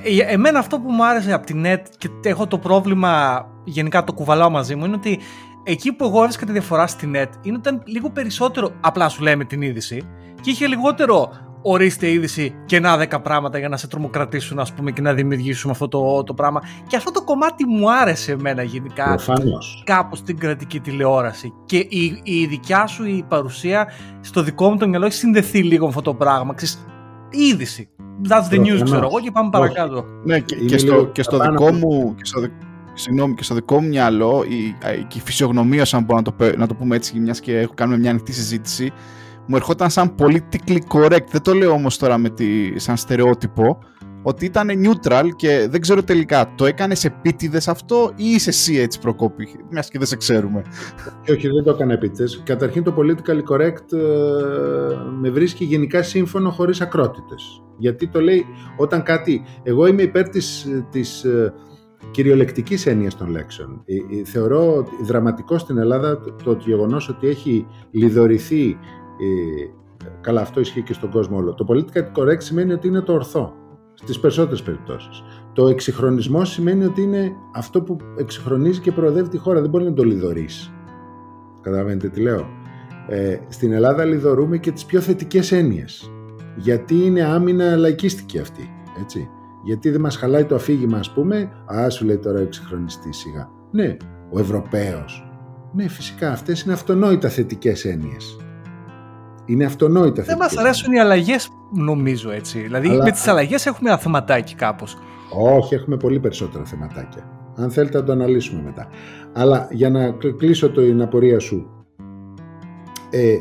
Speaker 1: Ε, εμένα αυτό που μου άρεσε από την net και έχω το πρόβλημα, γενικά το κουβαλάω μαζί μου, είναι ότι εκεί που εγώ έβρισκα τη διαφορά στη net είναι ότι ήταν λίγο περισσότερο απλά σου λέμε την είδηση και είχε λιγότερο ορίστε είδηση και να δέκα πράγματα για να σε τρομοκρατήσουν ας πούμε και να δημιουργήσουμε αυτό το, το πράγμα. Και αυτό το κομμάτι μου άρεσε εμένα γενικά
Speaker 3: Προφανώς.
Speaker 1: κάπως στην κρατική τηλεόραση. Και η, η δικιά σου η παρουσία στο δικό μου το μυαλό έχει συνδεθεί λίγο με αυτό το πράγμα. Ξέρεις, είδηση. That's the news, ξέρω εγώ και πάμε παρακάτω.
Speaker 2: Ναι, και, και, στο, και στο δικό μου, και στο, συγγνώμη, και στο δικό μου μυαλό, η, η φυσιογνωμία, αν μπορώ να το, να το πούμε έτσι, μιας και κάνουμε μια ανοιχτή συζήτηση, μου ερχόταν σαν politically correct. Δεν το λέω όμως τώρα με τη, σαν στερεότυπο, ότι ήταν neutral και δεν ξέρω τελικά, το έκανες επίτηδες αυτό ή είσαι εσύ έτσι προκόπη, μιας και δεν σε ξέρουμε;
Speaker 3: όχι, δεν το έκανα επίτηδες. Καταρχήν το politically correct ε, με βρίσκει γενικά σύμφωνο χωρίς ακρότητες. Γιατί το λέει όταν κάτι. Εγώ είμαι υπέρ της της, ε, κυριολεκτικής έννοιας των λέξεων. Ε, θεωρώ δραματικό στην Ελλάδα το, το γεγονός ότι έχει λιδωρηθεί ε, καλά αυτό ισχύει και στον κόσμο όλο. Το political correct σημαίνει ότι είναι το ορθό στις περισσότερες περιπτώσεις. Το εξυγχρονισμό σημαίνει ότι είναι αυτό που εξυγχρονίζει και προοδεύει τη χώρα. Δεν μπορεί να το λιδωρήσει. Καταλαβαίνετε τι λέω; Ε, στην Ελλάδα λιδωρούμε και τις πιο θετικές έννοιες. Γιατί είναι άμυνα λαϊκίστικη αυτή. Έτσι. Γιατί δεν μας χαλάει το αφήγημα ας πούμε. Α, σου λέει τώρα εξυγχρονιστής σιγά. Ναι, ο Ευρωπαίος. Ναι, φυσικά αυτές είναι αυτονόητα θετικές έννοιες. Είναι αυτονόητα.
Speaker 1: Δεν μας αρέσουν οι αλλαγές, νομίζω έτσι. Δηλαδή Αλλά... με τις αλλαγές έχουμε ένα θεματάκι κάπως.
Speaker 3: Όχι, έχουμε πολύ περισσότερα θεματάκια. Αν θέλετε να το αναλύσουμε μετά. Αλλά για να κλείσω το, την απορία σου. Ε,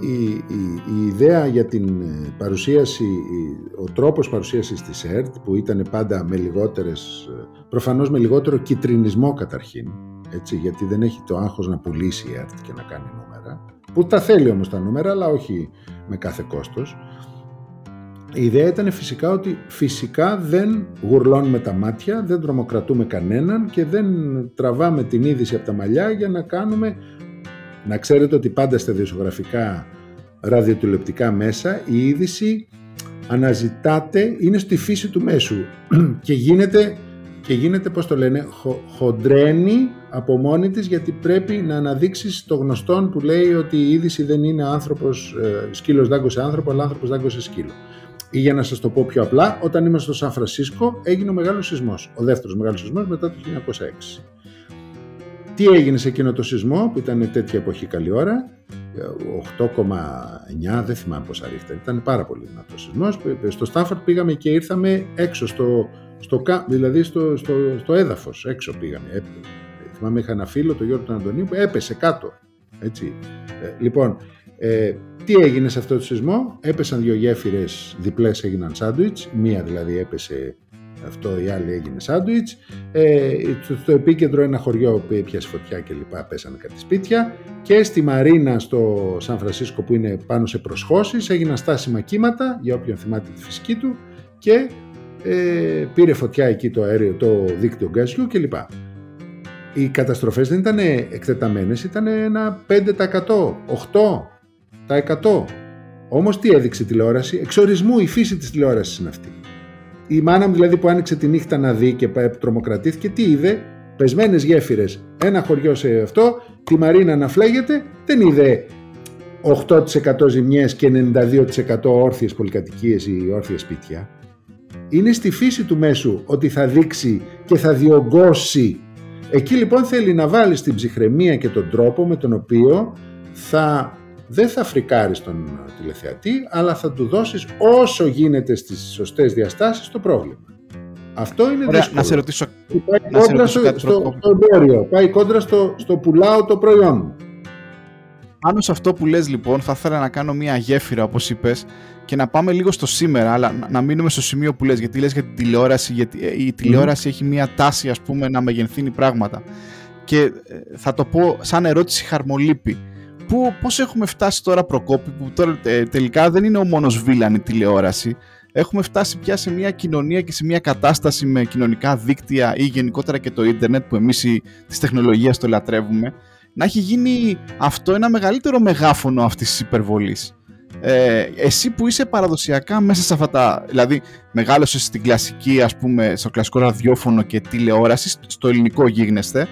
Speaker 3: η, η, η, ιδέα για την ε, παρουσίαση, ο τρόπος παρουσίασης της ΕΡΤ που ήταν πάντα με λιγότερες, ε, προφανώς με λιγότερο κυτρινισμό καταρχήν, έτσι, γιατί δεν έχει το άγχος να πουλήσει η ΕΡΤ και να κάνει νούμερα, που τα θέλει όμως τα νούμερα, αλλά όχι με κάθε κόστος. Η ιδέα ήταν φυσικά ότι φυσικά δεν γουρλώνουμε τα μάτια, δεν τρομοκρατούμε κανέναν και δεν τραβάμε την είδηση από τα μαλλιά για να κάνουμε... Να ξέρετε ότι πάντα στα διοσιογραφικά ραδιοτηλεπτικά μέσα η είδηση αναζητάται, είναι στη φύση του μέσου και γίνεται, και γίνεται πώς το λένε, χο, χοντρένει από μόνη της γιατί πρέπει να αναδείξεις το γνωστόν που λέει ότι η είδηση δεν είναι άνθρωπος, ε, σκύλος δάγκωσε άνθρωπο, αλλά άνθρωπος δάγκωσε σκύλο. Ή για να σας το πω πιο απλά, όταν ήμουν στο Σαν Φρανσίσκο έγινε ο μεγάλος σεισμός, ο δεύτερος μεγάλος σεισμός μετά το 1906. Τι έγινε σε εκείνο το σεισμό που ήταν τέτοια εποχή καλή ώρα, 8,9, δεν θυμάμαι πόσα ρίχτα, ήταν πάρα πολύ δυνατός σεισμός. Στο Στάνφορντ πήγαμε και ήρθαμε έξω, στο, στο, δηλαδή στο, στο, στο έδαφος, έξω πήγαμε. Ε, θυμάμαι είχα ένα φίλο, τον Γιώργο τον Αντωνίου, που έπεσε κάτω. Έτσι. Ε, λοιπόν, ε, τι έγινε σε αυτό το σεισμό, έπεσαν δύο γέφυρες διπλές έγιναν σάντουιτς, μία δηλαδή έπεσε αυτό η άλλη έγινε σάντουιτς. Ε, στο επίκεντρο ένα χωριό που έπιασε φωτιά και λοιπά, πέσανε κάτι σπίτια. Και στη Μαρίνα στο Σαν Φρανσίσκο που είναι πάνω σε προσχώσεις έγιναν στάσιμα κύματα, για όποιον θυμάται τη φυσική του, και ε, πήρε φωτιά εκεί το αέριο, το δίκτυο γκαζιού κλπ. Οι καταστροφές δεν ήταν εκτεταμένες, ήταν ένα 5%, 8%. Όμως τι έδειξε η τηλεόραση, εξορισμού η φύση της τηλεόρασης είναι αυτή. Η μάνα μου δηλαδή που άνοιξε τη νύχτα να δει και τρομοκρατήθηκε, τι είδε, πεσμένες γέφυρες, ένα χωριό σε αυτό, τη Μαρίνα να φλέγεται, δεν είδε 8% ζημιές και 92% όρθιες πολυκατοικίες ή όρθια σπίτια. Είναι στη φύση του μέσου ότι θα δείξει και θα διωγγώσει. Εκεί λοιπόν θέλει να βάλει την ψυχραιμία και τον τρόπο με τον οποίο θα δεν θα φρικάρεις τον τηλεθεατή, αλλά θα του δώσεις όσο γίνεται στις σωστές διαστάσεις το πρόβλημα. Αυτό είναι
Speaker 2: Ωραία,
Speaker 3: δύσκολο.
Speaker 2: Να σε ρωτήσω,
Speaker 3: πάει
Speaker 2: να σε
Speaker 3: κόντρα
Speaker 2: ρωτήσω
Speaker 3: στο,
Speaker 2: κάτι
Speaker 3: στο,
Speaker 2: προκόπη.
Speaker 3: στο εμπόριο, πάει κόντρα στο, στο πουλάω το προϊόν μου.
Speaker 2: Πάνω σε αυτό που λες λοιπόν θα ήθελα να κάνω μια γέφυρα όπως είπες και να πάμε λίγο στο σήμερα αλλά να- να μείνουμε στο σημείο που λες γιατί λες για την τηλεόραση γιατί ε, η τηλεόραση έχει μια τάση ας πούμε να μεγενθύνει πράγματα και ε, θα το πω σαν ερώτηση χαρμολύπη Πού, πώς έχουμε φτάσει τώρα Προκόπη που τώρα ε, τελικά δεν είναι ο μόνος βίλαν η τηλεόραση έχουμε φτάσει πια σε μια κοινωνία και σε μια κατάσταση με κοινωνικά δίκτυα ή γενικότερα και το ίντερνετ που εμείς οι, της τεχνολογίας το λατρεύουμε να έχει γίνει αυτό ένα μεγαλύτερο μεγάφωνο αυτής της υπερβολής. Ε, εσύ που είσαι παραδοσιακά μέσα σε αυτά τα... Δηλαδή, μεγάλωσες στην κλασική, ας πούμε, στο κλασικό ραδιόφωνο και τηλεόραση, στο ελληνικό γίγνεσθε.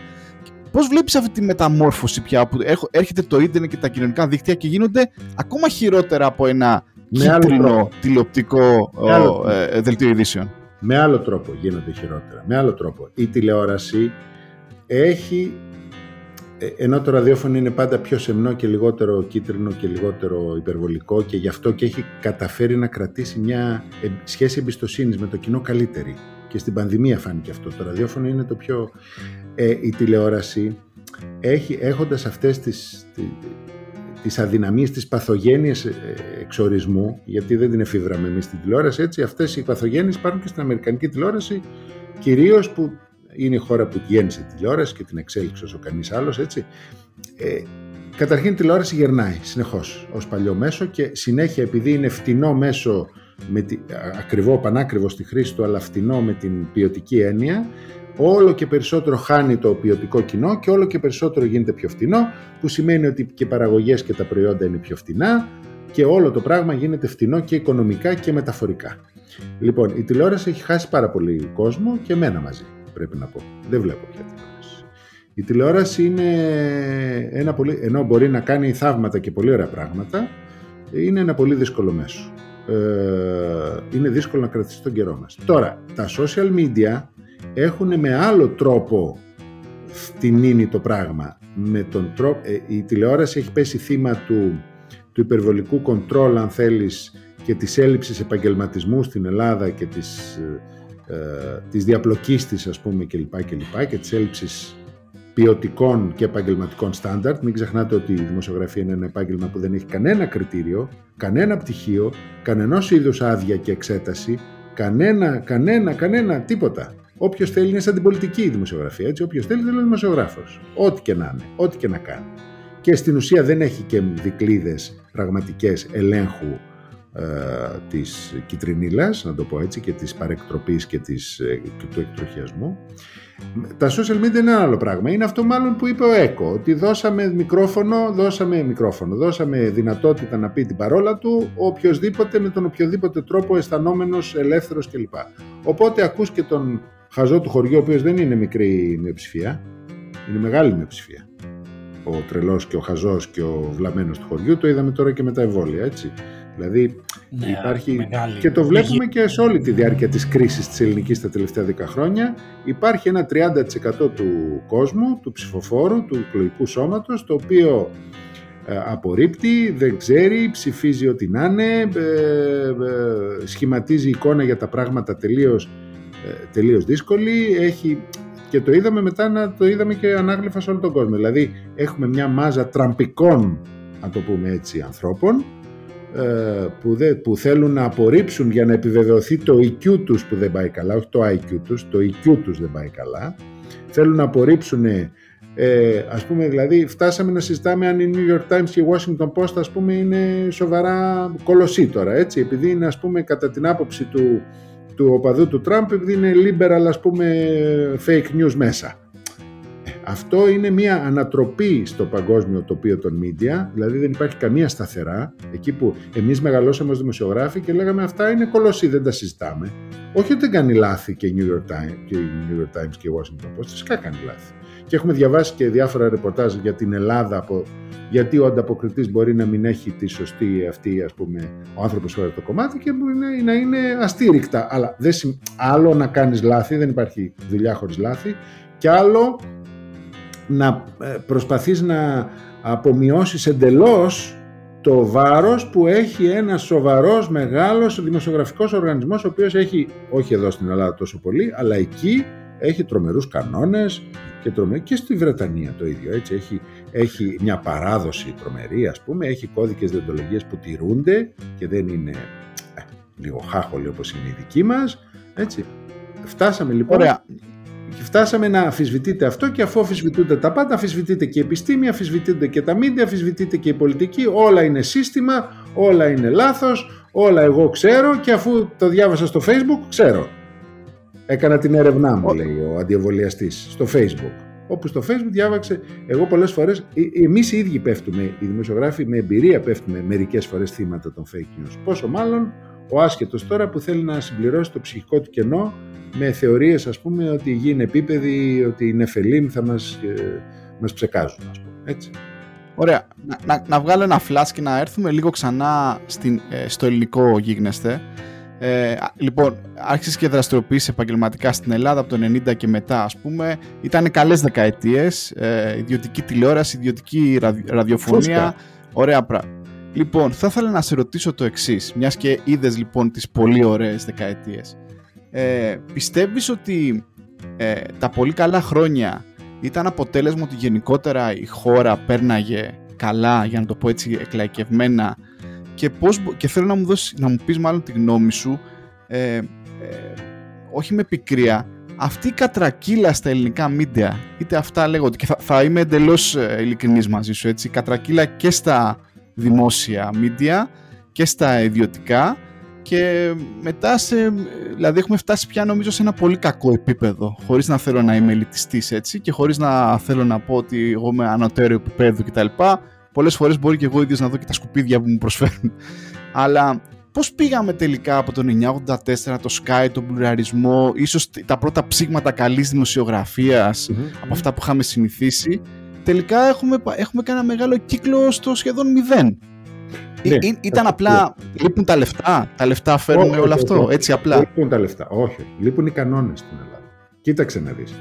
Speaker 2: Πώς βλέπεις αυτή τη μεταμόρφωση πια που έχ- έρχεται το ίντερνετ και τα κοινωνικά δίκτυα και γίνονται ακόμα χειρότερα από ένα
Speaker 3: Με άλλο
Speaker 2: κίτρινο
Speaker 3: τρόπο.
Speaker 2: τηλεοπτικό
Speaker 3: Με άλλο
Speaker 2: ο, ε, δελτίο ειδήσεων;
Speaker 3: Με άλλο τρόπο γίνονται χειρότερα. Με άλλο τρόπο. Η τηλεόραση έχει, ε, ενώ το ραδιόφωνο είναι πάντα πιο σεμνό και λιγότερο κίτρινο και λιγότερο υπερβολικό και γι' αυτό και έχει καταφέρει να κρατήσει μια ε, σχέση εμπιστοσύνης με το κοινό καλύτερη. Και στην πανδημία φάνηκε αυτό. Το ραδιόφωνο είναι το πιο... Ε, η τηλεόραση έχει, έχοντας αυτές τις, τι- τις αδυναμίες, τις παθογένειες ε, εξορισμού, γιατί δεν την εφήβραμε εμείς στην τηλεόραση, έτσι, αυτές οι παθογένειες υπάρχουν και στην Αμερικανική τηλεόραση, κυρίως που είναι η χώρα που γέννησε τη τηλεόραση και την εξέλιξε όσο κανείς άλλος, έτσι. Ε, καταρχήν η τηλεόραση γερνάει συνεχώς ως παλιό μέσο και συνέχεια επειδή είναι φτηνό μέσο, με τη, α- ακριβό, πανάκριβο στη χρήση του, αλλά φτηνό με την ποιοτική έννοια, όλο και περισσότερο χάνει το ποιοτικό κοινό και όλο και περισσότερο γίνεται πιο φτηνό, που σημαίνει ότι και οι παραγωγές και τα προϊόντα είναι πιο φτηνά και όλο το πράγμα γίνεται φτηνό και οικονομικά και μεταφορικά. Λοιπόν, η τηλεόραση έχει χάσει πάρα πολύ κόσμο και εμένα μαζί, πρέπει να πω. Δεν βλέπω πια τηλεόραση. Η τηλεόραση είναι ένα πολύ, ενώ μπορεί να κάνει θαύματα και πολύ ωραία πράγματα, είναι ένα πολύ δύσκολο μέσο. Ε, είναι δύσκολο να κρατήσει τον καιρό μας. Τώρα, τα social media έχουν με άλλο τρόπο φτηνίνει το πράγμα. Με τον τρόπο, ε, η τηλεόραση έχει πέσει θύμα του, του υπερβολικού κοντρόλ, αν θέλεις, και της έλλειψης επαγγελματισμού στην Ελλάδα και της, ε, ε, της διαπλοκής της, ας πούμε, κλπ. Και, και, και της έλλειψης ποιοτικών και επαγγελματικών στάνταρτ. Μην ξεχνάτε ότι η δημοσιογραφία είναι ένα επάγγελμα που δεν έχει κανένα κριτήριο, κανένα πτυχίο, κανενός είδους άδεια και εξέταση, κανένα, κανένα, κανένα, τίποτα. Όποιος θέλει είναι σαν την πολιτική η δημοσιογραφία. Έτσι, όποιος θέλει, θέλει δημοσιογράφος. Ό,τι και να είναι, ό,τι και να κάνει. και στην ουσία δεν έχει και δικλείδες πραγματικές ελέγχου ε, της κυτρινίλας, να το πω έτσι, και της παρεκτροπής και, της, ε, και του εκτροχιασμού. Τα social media είναι ένα άλλο πράγμα. Είναι αυτό μάλλον που είπε ο Έκο, ότι δώσαμε μικρόφωνο, δώσαμε μικρόφωνο, δώσαμε δυνατότητα να πει την παρόλα του, οποιοδήποτε με τον οποιοδήποτε τρόπο αισθανόμενος, ελεύθερος κλπ. Οπότε ακούς και τον χαζό του χωριού, ο οποίος δεν είναι μικρή μειοψηφία, είναι μεγάλη μειοψηφία. Ο τρελός και ο χαζός και ο βλαμμένος του χωριού, το είδαμε τώρα και με τα εμβόλια, έτσι. Δηλαδή ναι, υπάρχει μεγάλη. και το βλέπουμε και σε όλη τη διάρκεια της κρίσης της ελληνικής τα τελευταία 10 χρόνια υπάρχει ένα 30% του κόσμου, του ψηφοφόρου, του εκλογικού σώματος το οποίο ε, απορρίπτει, δεν ξέρει, ψηφίζει ό,τι να είναι, ε, ε, σχηματίζει εικόνα για τα πράγματα τελείως, τελείως δύσκολη, έχει και το είδαμε μετά να το είδαμε και ανάγλυφα σε όλο τον κόσμο. Δηλαδή έχουμε μια μάζα τραμπικών, αν το πούμε έτσι, ανθρώπων ε, που, που θέλουν να απορρίψουν για να επιβεβαιωθεί το EQ τους που δεν πάει καλά, όχι το IQ τους, το EQ τους δεν πάει καλά. Θέλουν να απορρίψουν, ε, ας πούμε δηλαδή φτάσαμε να συζητάμε αν η New York Times και η Washington Post ας πούμε είναι σοβαρά κολοσσή τώρα, έτσι, επειδή είναι ας πούμε κατά την άποψη του, του οπαδού του Τραμπ, επειδή είναι liberal ας πούμε fake news μέσα. Αυτό είναι μια ανατροπή στο παγκόσμιο τοπίο των media, δηλαδή δεν υπάρχει καμία σταθερά, εκεί που εμείς μεγαλώσαμε ως δημοσιογράφοι και λέγαμε αυτά είναι κολοσσί, δεν τα συζητάμε. Όχι ότι δεν κάνει λάθη και η New York Times και η, New York Times και η Washington Post, φυσικά κάνει λάθη. Και έχουμε διαβάσει και διάφορα ρεπορτάζ για την Ελλάδα, από, γιατί ο ανταποκριτής μπορεί να μην έχει τη σωστή αυτή, ας πούμε, ο άνθρωπος που το κομμάτι και μπορεί να, να είναι αστήρικτα. Αλλά δεν, άλλο να κάνεις λάθη, δεν υπάρχει δουλειά χωρίς λάθη, και άλλο να ε, προσπαθείς να απομειώσεις εντελώς το βάρος που έχει ένας σοβαρός, μεγάλος δημοσιογραφικός οργανισμός ο οποίος έχει, όχι εδώ στην Ελλάδα τόσο πολύ, αλλά εκεί έχει τρομερούς κανόνες και, τρομε... και στη Βρετανία το ίδιο, έτσι, έχει, έχει μια παράδοση τρομερή ας πούμε, έχει κώδικες διοντολογίες που τηρούνται και δεν είναι ε, λίγο χάχολοι όπως είναι η δική μας, έτσι. Φτάσαμε λοιπόν...
Speaker 2: Ωραία.
Speaker 3: Και φτάσαμε να αφισβητείτε αυτό και αφού αφισβητούνται τα πάντα, αφισβητείτε και η επιστήμη, αφισβητείτε και τα μίντια, αφισβητείτε και η πολιτική. Όλα είναι σύστημα, όλα είναι λάθος, όλα εγώ ξέρω και αφού το διάβασα στο facebook ξέρω. Έκανα την έρευνά μου, λέει ο αντιεμβολιαστής, στο facebook. Όπου στο facebook διάβαξε, εγώ πολλές φορές, ε, εμείς οι ίδιοι πέφτουμε, οι δημοσιογράφοι με εμπειρία πέφτουμε μερικές φορές θύματα των fake news. Πόσο μάλλον ο άσχετος τώρα που θέλει να συμπληρώσει το ψυχικό του κενό με θεωρίες ας πούμε ότι η γη είναι επίπεδη, ότι οι νεφελίμ θα μας, ε, μας ψεκάζουν ας πούμε, έτσι.
Speaker 2: Ωραία. Να, να, να βγάλω ένα flash και να έρθουμε λίγο ξανά στην, ε, στο ελληνικό γίγνεσθε. Ε, λοιπόν, άρχισες και δραστηριοποίησε επαγγελματικά στην Ελλάδα από το 90 και μετά, ας πούμε. Ήταν καλές δεκαετίες, ε, ιδιωτική τηλεόραση, ιδιωτική ραδιοφωνία. Ωραία πράγματα. Λοιπόν, θα ήθελα να σε ρωτήσω το εξής, μιας και είδες λοιπόν τις πολύ ωραίες δεκαετίες. Ε, πιστεύεις ότι ε, τα πολύ καλά χρόνια ήταν αποτέλεσμα ότι γενικότερα η χώρα πέρναγε καλά, για να το πω έτσι εκλαϊκευμένα; Και, πώς, και θέλω να μου, δώσεις, να μου πεις μάλλον τη γνώμη σου ε, ε, όχι με πικρία αυτή η κατρακύλα στα ελληνικά μίντια είτε αυτά λέγονται και θα, θα είμαι εντελώς ε, ειλικρινής μαζί σου έτσι κατρακύλα και στα δημόσια μίντια και στα ιδιωτικά και μετά σε, δηλαδή έχουμε φτάσει πια νομίζω σε ένα πολύ κακό επίπεδο χωρίς να θέλω να είμαι ελιτιστής έτσι και χωρίς να θέλω να πω ότι εγώ είμαι ανωτέρω επίπεδο κτλ. Πολλές φορές μπορεί και εγώ ίδιος να δω και τα σκουπίδια που μου προσφέρουν. Αλλά πώς πήγαμε τελικά από το 1984, το Sky, τον πλουραρισμό, ίσως τα πρώτα ψήγματα καλής από αυτά που είχαμε συνηθίσει, τελικά έχουμε, έχουμε κάνει ένα μεγάλο κύκλο στο σχεδόν μηδέν. Ναι, ήταν απλά, λείπουν τα λεφτά, τα λεφτά φέρνουν όλο αυτό, έτσι απλά.
Speaker 3: Λείπουν τα λεφτά, όχι, λείπουν οι κανόνες στην Ελλάδα. Κοίταξε να δεις.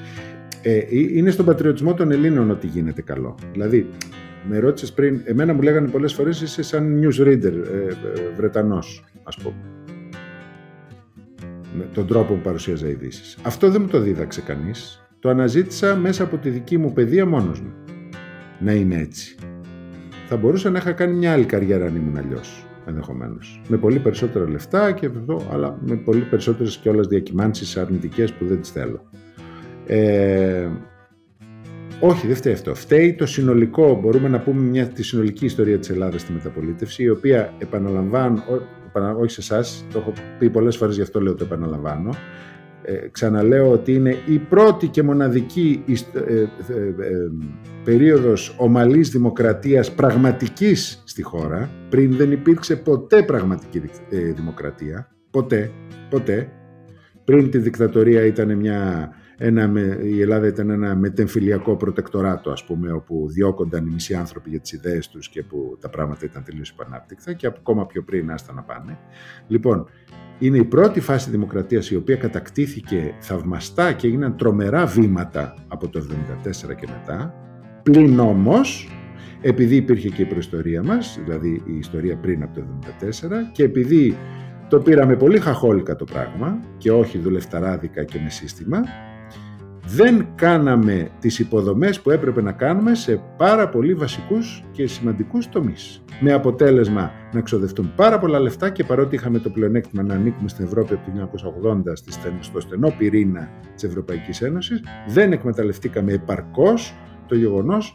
Speaker 3: Ε, είναι στον πατριωτισμό των Ελλήνων ότι γίνεται καλό. Δηλαδή, με ρώτησες πριν, εμένα μου λέγανε πολλές φορές είσαι σαν newsreader, ε, ε, Βρετανός, ας πούμε. Με τον τρόπο που παρουσίαζα ειδήσεις. Αυτό δεν μου το δίδαξε κανείς. Το αναζήτησα μέσα από τη δική μου παιδεία μόνος μου. Να είμαι έτσι θα μπορούσα να είχα κάνει μια άλλη καριέρα αν ήμουν αλλιώς. Ενδεχομένως. Με πολύ περισσότερα λεφτά και αυτό, αλλά με πολύ περισσότερες και όλε διακυμάνσεις αρνητικές που δεν τις θέλω. Ε, όχι, δεν φταίει αυτό. Φταίει το συνολικό, μπορούμε να πούμε μια, τη συνολική ιστορία της Ελλάδας στη μεταπολίτευση, η οποία επαναλαμβάνω, όχι σε εσάς, το έχω πει πολλές φορές, γι' αυτό λέω το επαναλαμβάνω, ε, ξαναλέω ότι είναι η πρώτη και μοναδική ε, ε, περίοδος ομαλής δημοκρατίας πραγματικής στη χώρα. Πριν δεν υπήρξε ποτέ πραγματική δημοκρατία. Ποτέ. Ποτέ. Πριν τη δικτατορία ήταν μια ένα, η Ελλάδα ήταν ένα μετεμφυλιακό προτεκτοράτο, ας πούμε, όπου διώκονταν οι μισοί άνθρωποι για τις ιδέες τους και που τα πράγματα ήταν τελείως υπανάπτυκτα και ακόμα πιο πριν άστα να πάνε. Λοιπόν, είναι η πρώτη φάση δημοκρατίας η οποία κατακτήθηκε θαυμαστά και έγιναν τρομερά βήματα από το 1974 και μετά, πλην όμως, επειδή υπήρχε και η προϊστορία μας, δηλαδή η ιστορία πριν από το 1974 και επειδή το πήραμε πολύ χαχόλικα το πράγμα και όχι δουλευταράδικα και με σύστημα, δεν κάναμε τις υποδομές που έπρεπε να κάνουμε σε πάρα πολύ βασικούς και σημαντικούς τομείς. Με αποτέλεσμα να ξοδευτούν πάρα πολλά λεφτά και παρότι είχαμε το πλεονέκτημα να ανήκουμε στην Ευρώπη από το 1980 στο στενό πυρήνα της Ευρωπαϊκής Ένωσης, δεν εκμεταλλευτήκαμε επαρκώς το γεγονός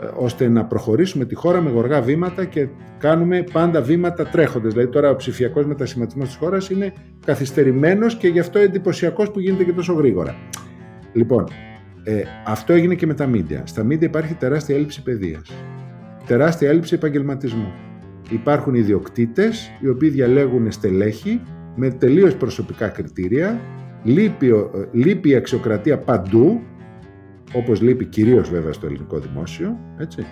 Speaker 3: ε, ώστε να προχωρήσουμε τη χώρα με γοργά βήματα και κάνουμε πάντα βήματα τρέχοντες. Δηλαδή τώρα ο ψηφιακός μετασχηματισμός της χώρας είναι καθυστερημένος και γι' αυτό εντυπωσιακός που γίνεται και τόσο γρήγορα. Λοιπόν, ε, αυτό έγινε και με τα μίντια. Στα μίντια υπάρχει τεράστια έλλειψη παιδείας. Τεράστια έλλειψη επαγγελματισμού. Υπάρχουν ιδιοκτήτες οι οποίοι διαλέγουν στελέχη με τελείως προσωπικά κριτήρια. Λείπει, ε, λείπει η αξιοκρατία παντού, όπως λείπει κυρίως βέβαια στο ελληνικό δημόσιο, έτσι.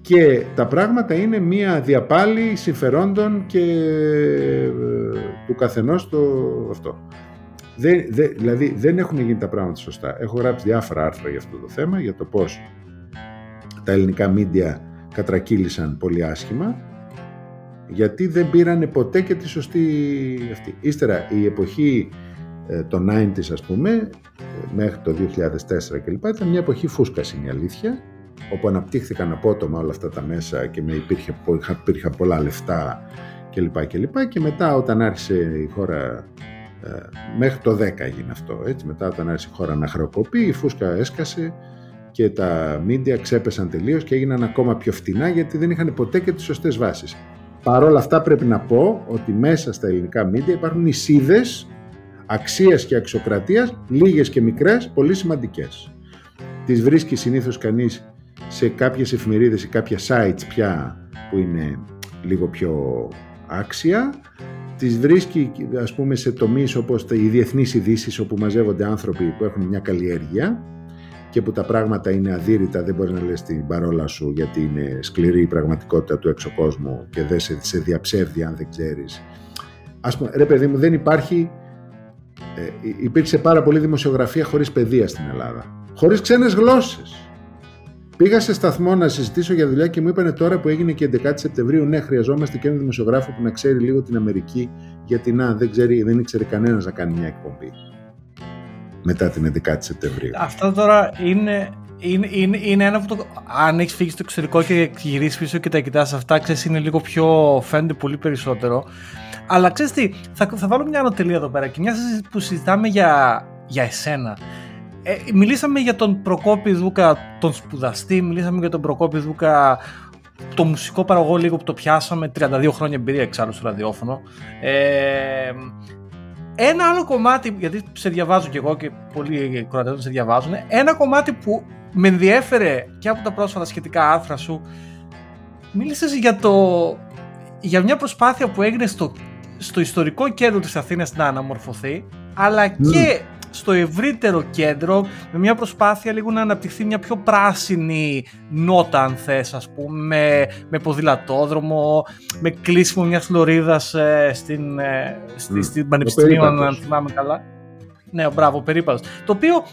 Speaker 3: Και τα πράγματα είναι μία διαπάλη συμφερόντων και ε, του καθενός το αυτό. Δεν, δηλαδή δεν έχουν γίνει τα πράγματα σωστά. Έχω γράψει διάφορα άρθρα για αυτό το θέμα, για το πώς τα ελληνικά μίντια κατρακύλησαν πολύ άσχημα, γιατί δεν πήραν ποτέ και τη σωστή αυτή. Ύστερα η εποχή ε, των 90s ας πούμε, ε, μέχρι το 2004 κλπ. ήταν μια εποχή φούσκας είναι η αλήθεια, όπου αναπτύχθηκαν απότομα όλα αυτά τα μέσα και με υπήρχε, υπήρχε πολλά λεφτά κλπ. Και, και μετά όταν άρχισε η χώρα ε, μέχρι το 10 έγινε αυτό. Έτσι. Μετά όταν άρχισε η χώρα να χρεοκοπεί, η φούσκα έσκασε και τα μίντια ξέπεσαν τελείως και έγιναν ακόμα πιο φτηνά γιατί δεν είχαν ποτέ και τις σωστές βάσεις. Παρ' όλα αυτά πρέπει να πω ότι μέσα στα ελληνικά μίντια υπάρχουν νησίδες αξίας και αξιοκρατίας, λίγες και μικρές, πολύ σημαντικές. Τις βρίσκει συνήθως κανείς σε κάποιες εφημερίδες ή κάποια sites πια που είναι λίγο πιο άξια τις βρίσκει ας πούμε σε τομείς όπως οι διεθνείς ειδήσεις όπου μαζεύονται άνθρωποι που έχουν μια καλλιέργεια και που τα πράγματα είναι αδύρυτα, δεν μπορεί να λες την παρόλα σου γιατί είναι σκληρή η πραγματικότητα του έξω κόσμου και δεν σε, σε διαψεύδει αν δεν ξέρεις. Ας πούμε, ρε παιδί μου, δεν υπάρχει, ε, υπήρξε πάρα πολύ δημοσιογραφία χωρίς παιδεία στην Ελλάδα. Χωρίς ξένες γλώσσες. Πήγα σε σταθμό να συζητήσω για δουλειά και μου είπαν τώρα που έγινε και 11 Σεπτεμβρίου, ναι, χρειαζόμαστε και έναν δημοσιογράφο που να ξέρει λίγο την Αμερική, γιατί να, δεν, ξέρει, δεν ήξερε κανένας να κάνει μια εκπομπή μετά την 11 Σεπτεμβρίου.
Speaker 1: Αυτό τώρα είναι, είναι, είναι, είναι ένα που το, αν έχεις φύγει στο εξωτερικό και γυρίσεις πίσω και τα κοιτάς αυτά, ξέρεις, είναι λίγο πιο. φαίνεται πολύ περισσότερο. Αλλά ξέρεις τι, θα, θα βάλω μια ανωτελεία εδώ πέρα και μια που συζητάμε για, για εσένα. Ε, μιλήσαμε για τον Προκόπη Δούκα, τον σπουδαστή, μιλήσαμε για τον Προκόπη Δούκα, το μουσικό παραγωγό λίγο που το πιάσαμε, 32 χρόνια εμπειρία εξάλλου στο ραδιόφωνο. Ε, ένα άλλο κομμάτι, γιατί σε διαβάζω κι εγώ και πολλοί κορατές σε διαβάζουν, ένα κομμάτι που με ενδιέφερε και από τα πρόσφατα σχετικά άρθρα σου, μίλησες για, το, για μια προσπάθεια που έγινε στο, στο ιστορικό κέντρο της Αθήνας να αναμορφωθεί, αλλά και στο ευρύτερο κέντρο με μια προσπάθεια λίγο να αναπτυχθεί μια πιο πράσινη νότα αν θες ας πούμε με, ποδηλατόδρομο, με κλείσιμο μιας λωρίδας ε, στην, ε, στη, στην Πανεπιστημίου αν θυμάμαι καλά. Ναι, μπράβο, περίπατος. Το οποίο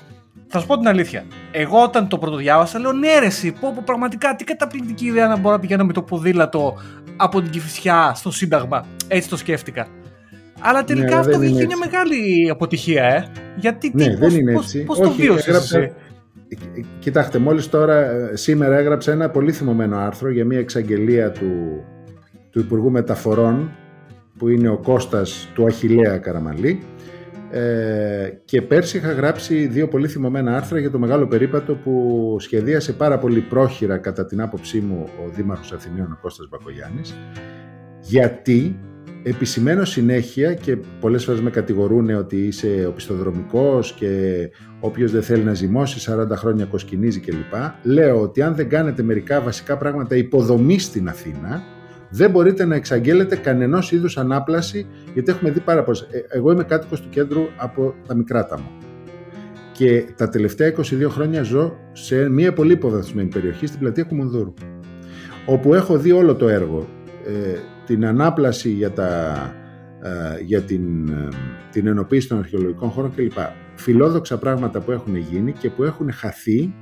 Speaker 1: θα σου πω την αλήθεια. Εγώ όταν το πρώτο διάβασα λέω ναι ρε εσύ, πω, πω πραγματικά τι καταπληκτική ιδέα να μπορώ να πηγαίνω με το ποδήλατο από την Κηφισιά στο Σύνταγμα. Έτσι το σκέφτηκα. Αλλά τελικά ναι, αυτό είχε μια μεγάλη αποτυχία, ε. Γιατί
Speaker 3: ναι,
Speaker 1: τι,
Speaker 3: δεν είναι έτσι.
Speaker 1: Πώς, το βίωσες έγραψα...
Speaker 3: Κοιτάξτε, μόλις τώρα, ε, σήμερα έγραψα ένα πολύ θυμωμένο άρθρο για μια εξαγγελία του, του Υπουργού Μεταφορών, που είναι ο Κώστας του Αχιλέα Καραμαλή, Ε, και πέρσι είχα γράψει δύο πολύ θυμωμένα άρθρα για το μεγάλο περίπατο που σχεδίασε πάρα πολύ πρόχειρα κατά την άποψή μου ο Δήμαρχος Αθηνίων ο Κώστας Μπακογιάννης γιατί επισημένω συνέχεια και πολλές φορές με κατηγορούν ότι είσαι οπισθοδρομικός και όποιος δεν θέλει να ζυμώσει 40 χρόνια κοσκινίζει κλπ. Λέω ότι αν δεν κάνετε μερικά βασικά πράγματα υποδομή στην Αθήνα δεν μπορείτε να εξαγγέλλετε κανενός είδους ανάπλαση γιατί έχουμε δει πάρα πολλές. Ε, εγώ είμαι κάτοικος του κέντρου από τα μικρά μου και τα τελευταία 22 χρόνια ζω σε μια πολύ υποβαθμισμένη περιοχή στην πλατεία Κουμουνδούρου όπου έχω δει όλο το έργο ε, την ανάπλαση για, τα, ε, για την, ε, την ενοποίηση των αρχαιολογικών χώρων κλπ. Φιλόδοξα πράγματα που έχουν γίνει και που έχουν χαθεί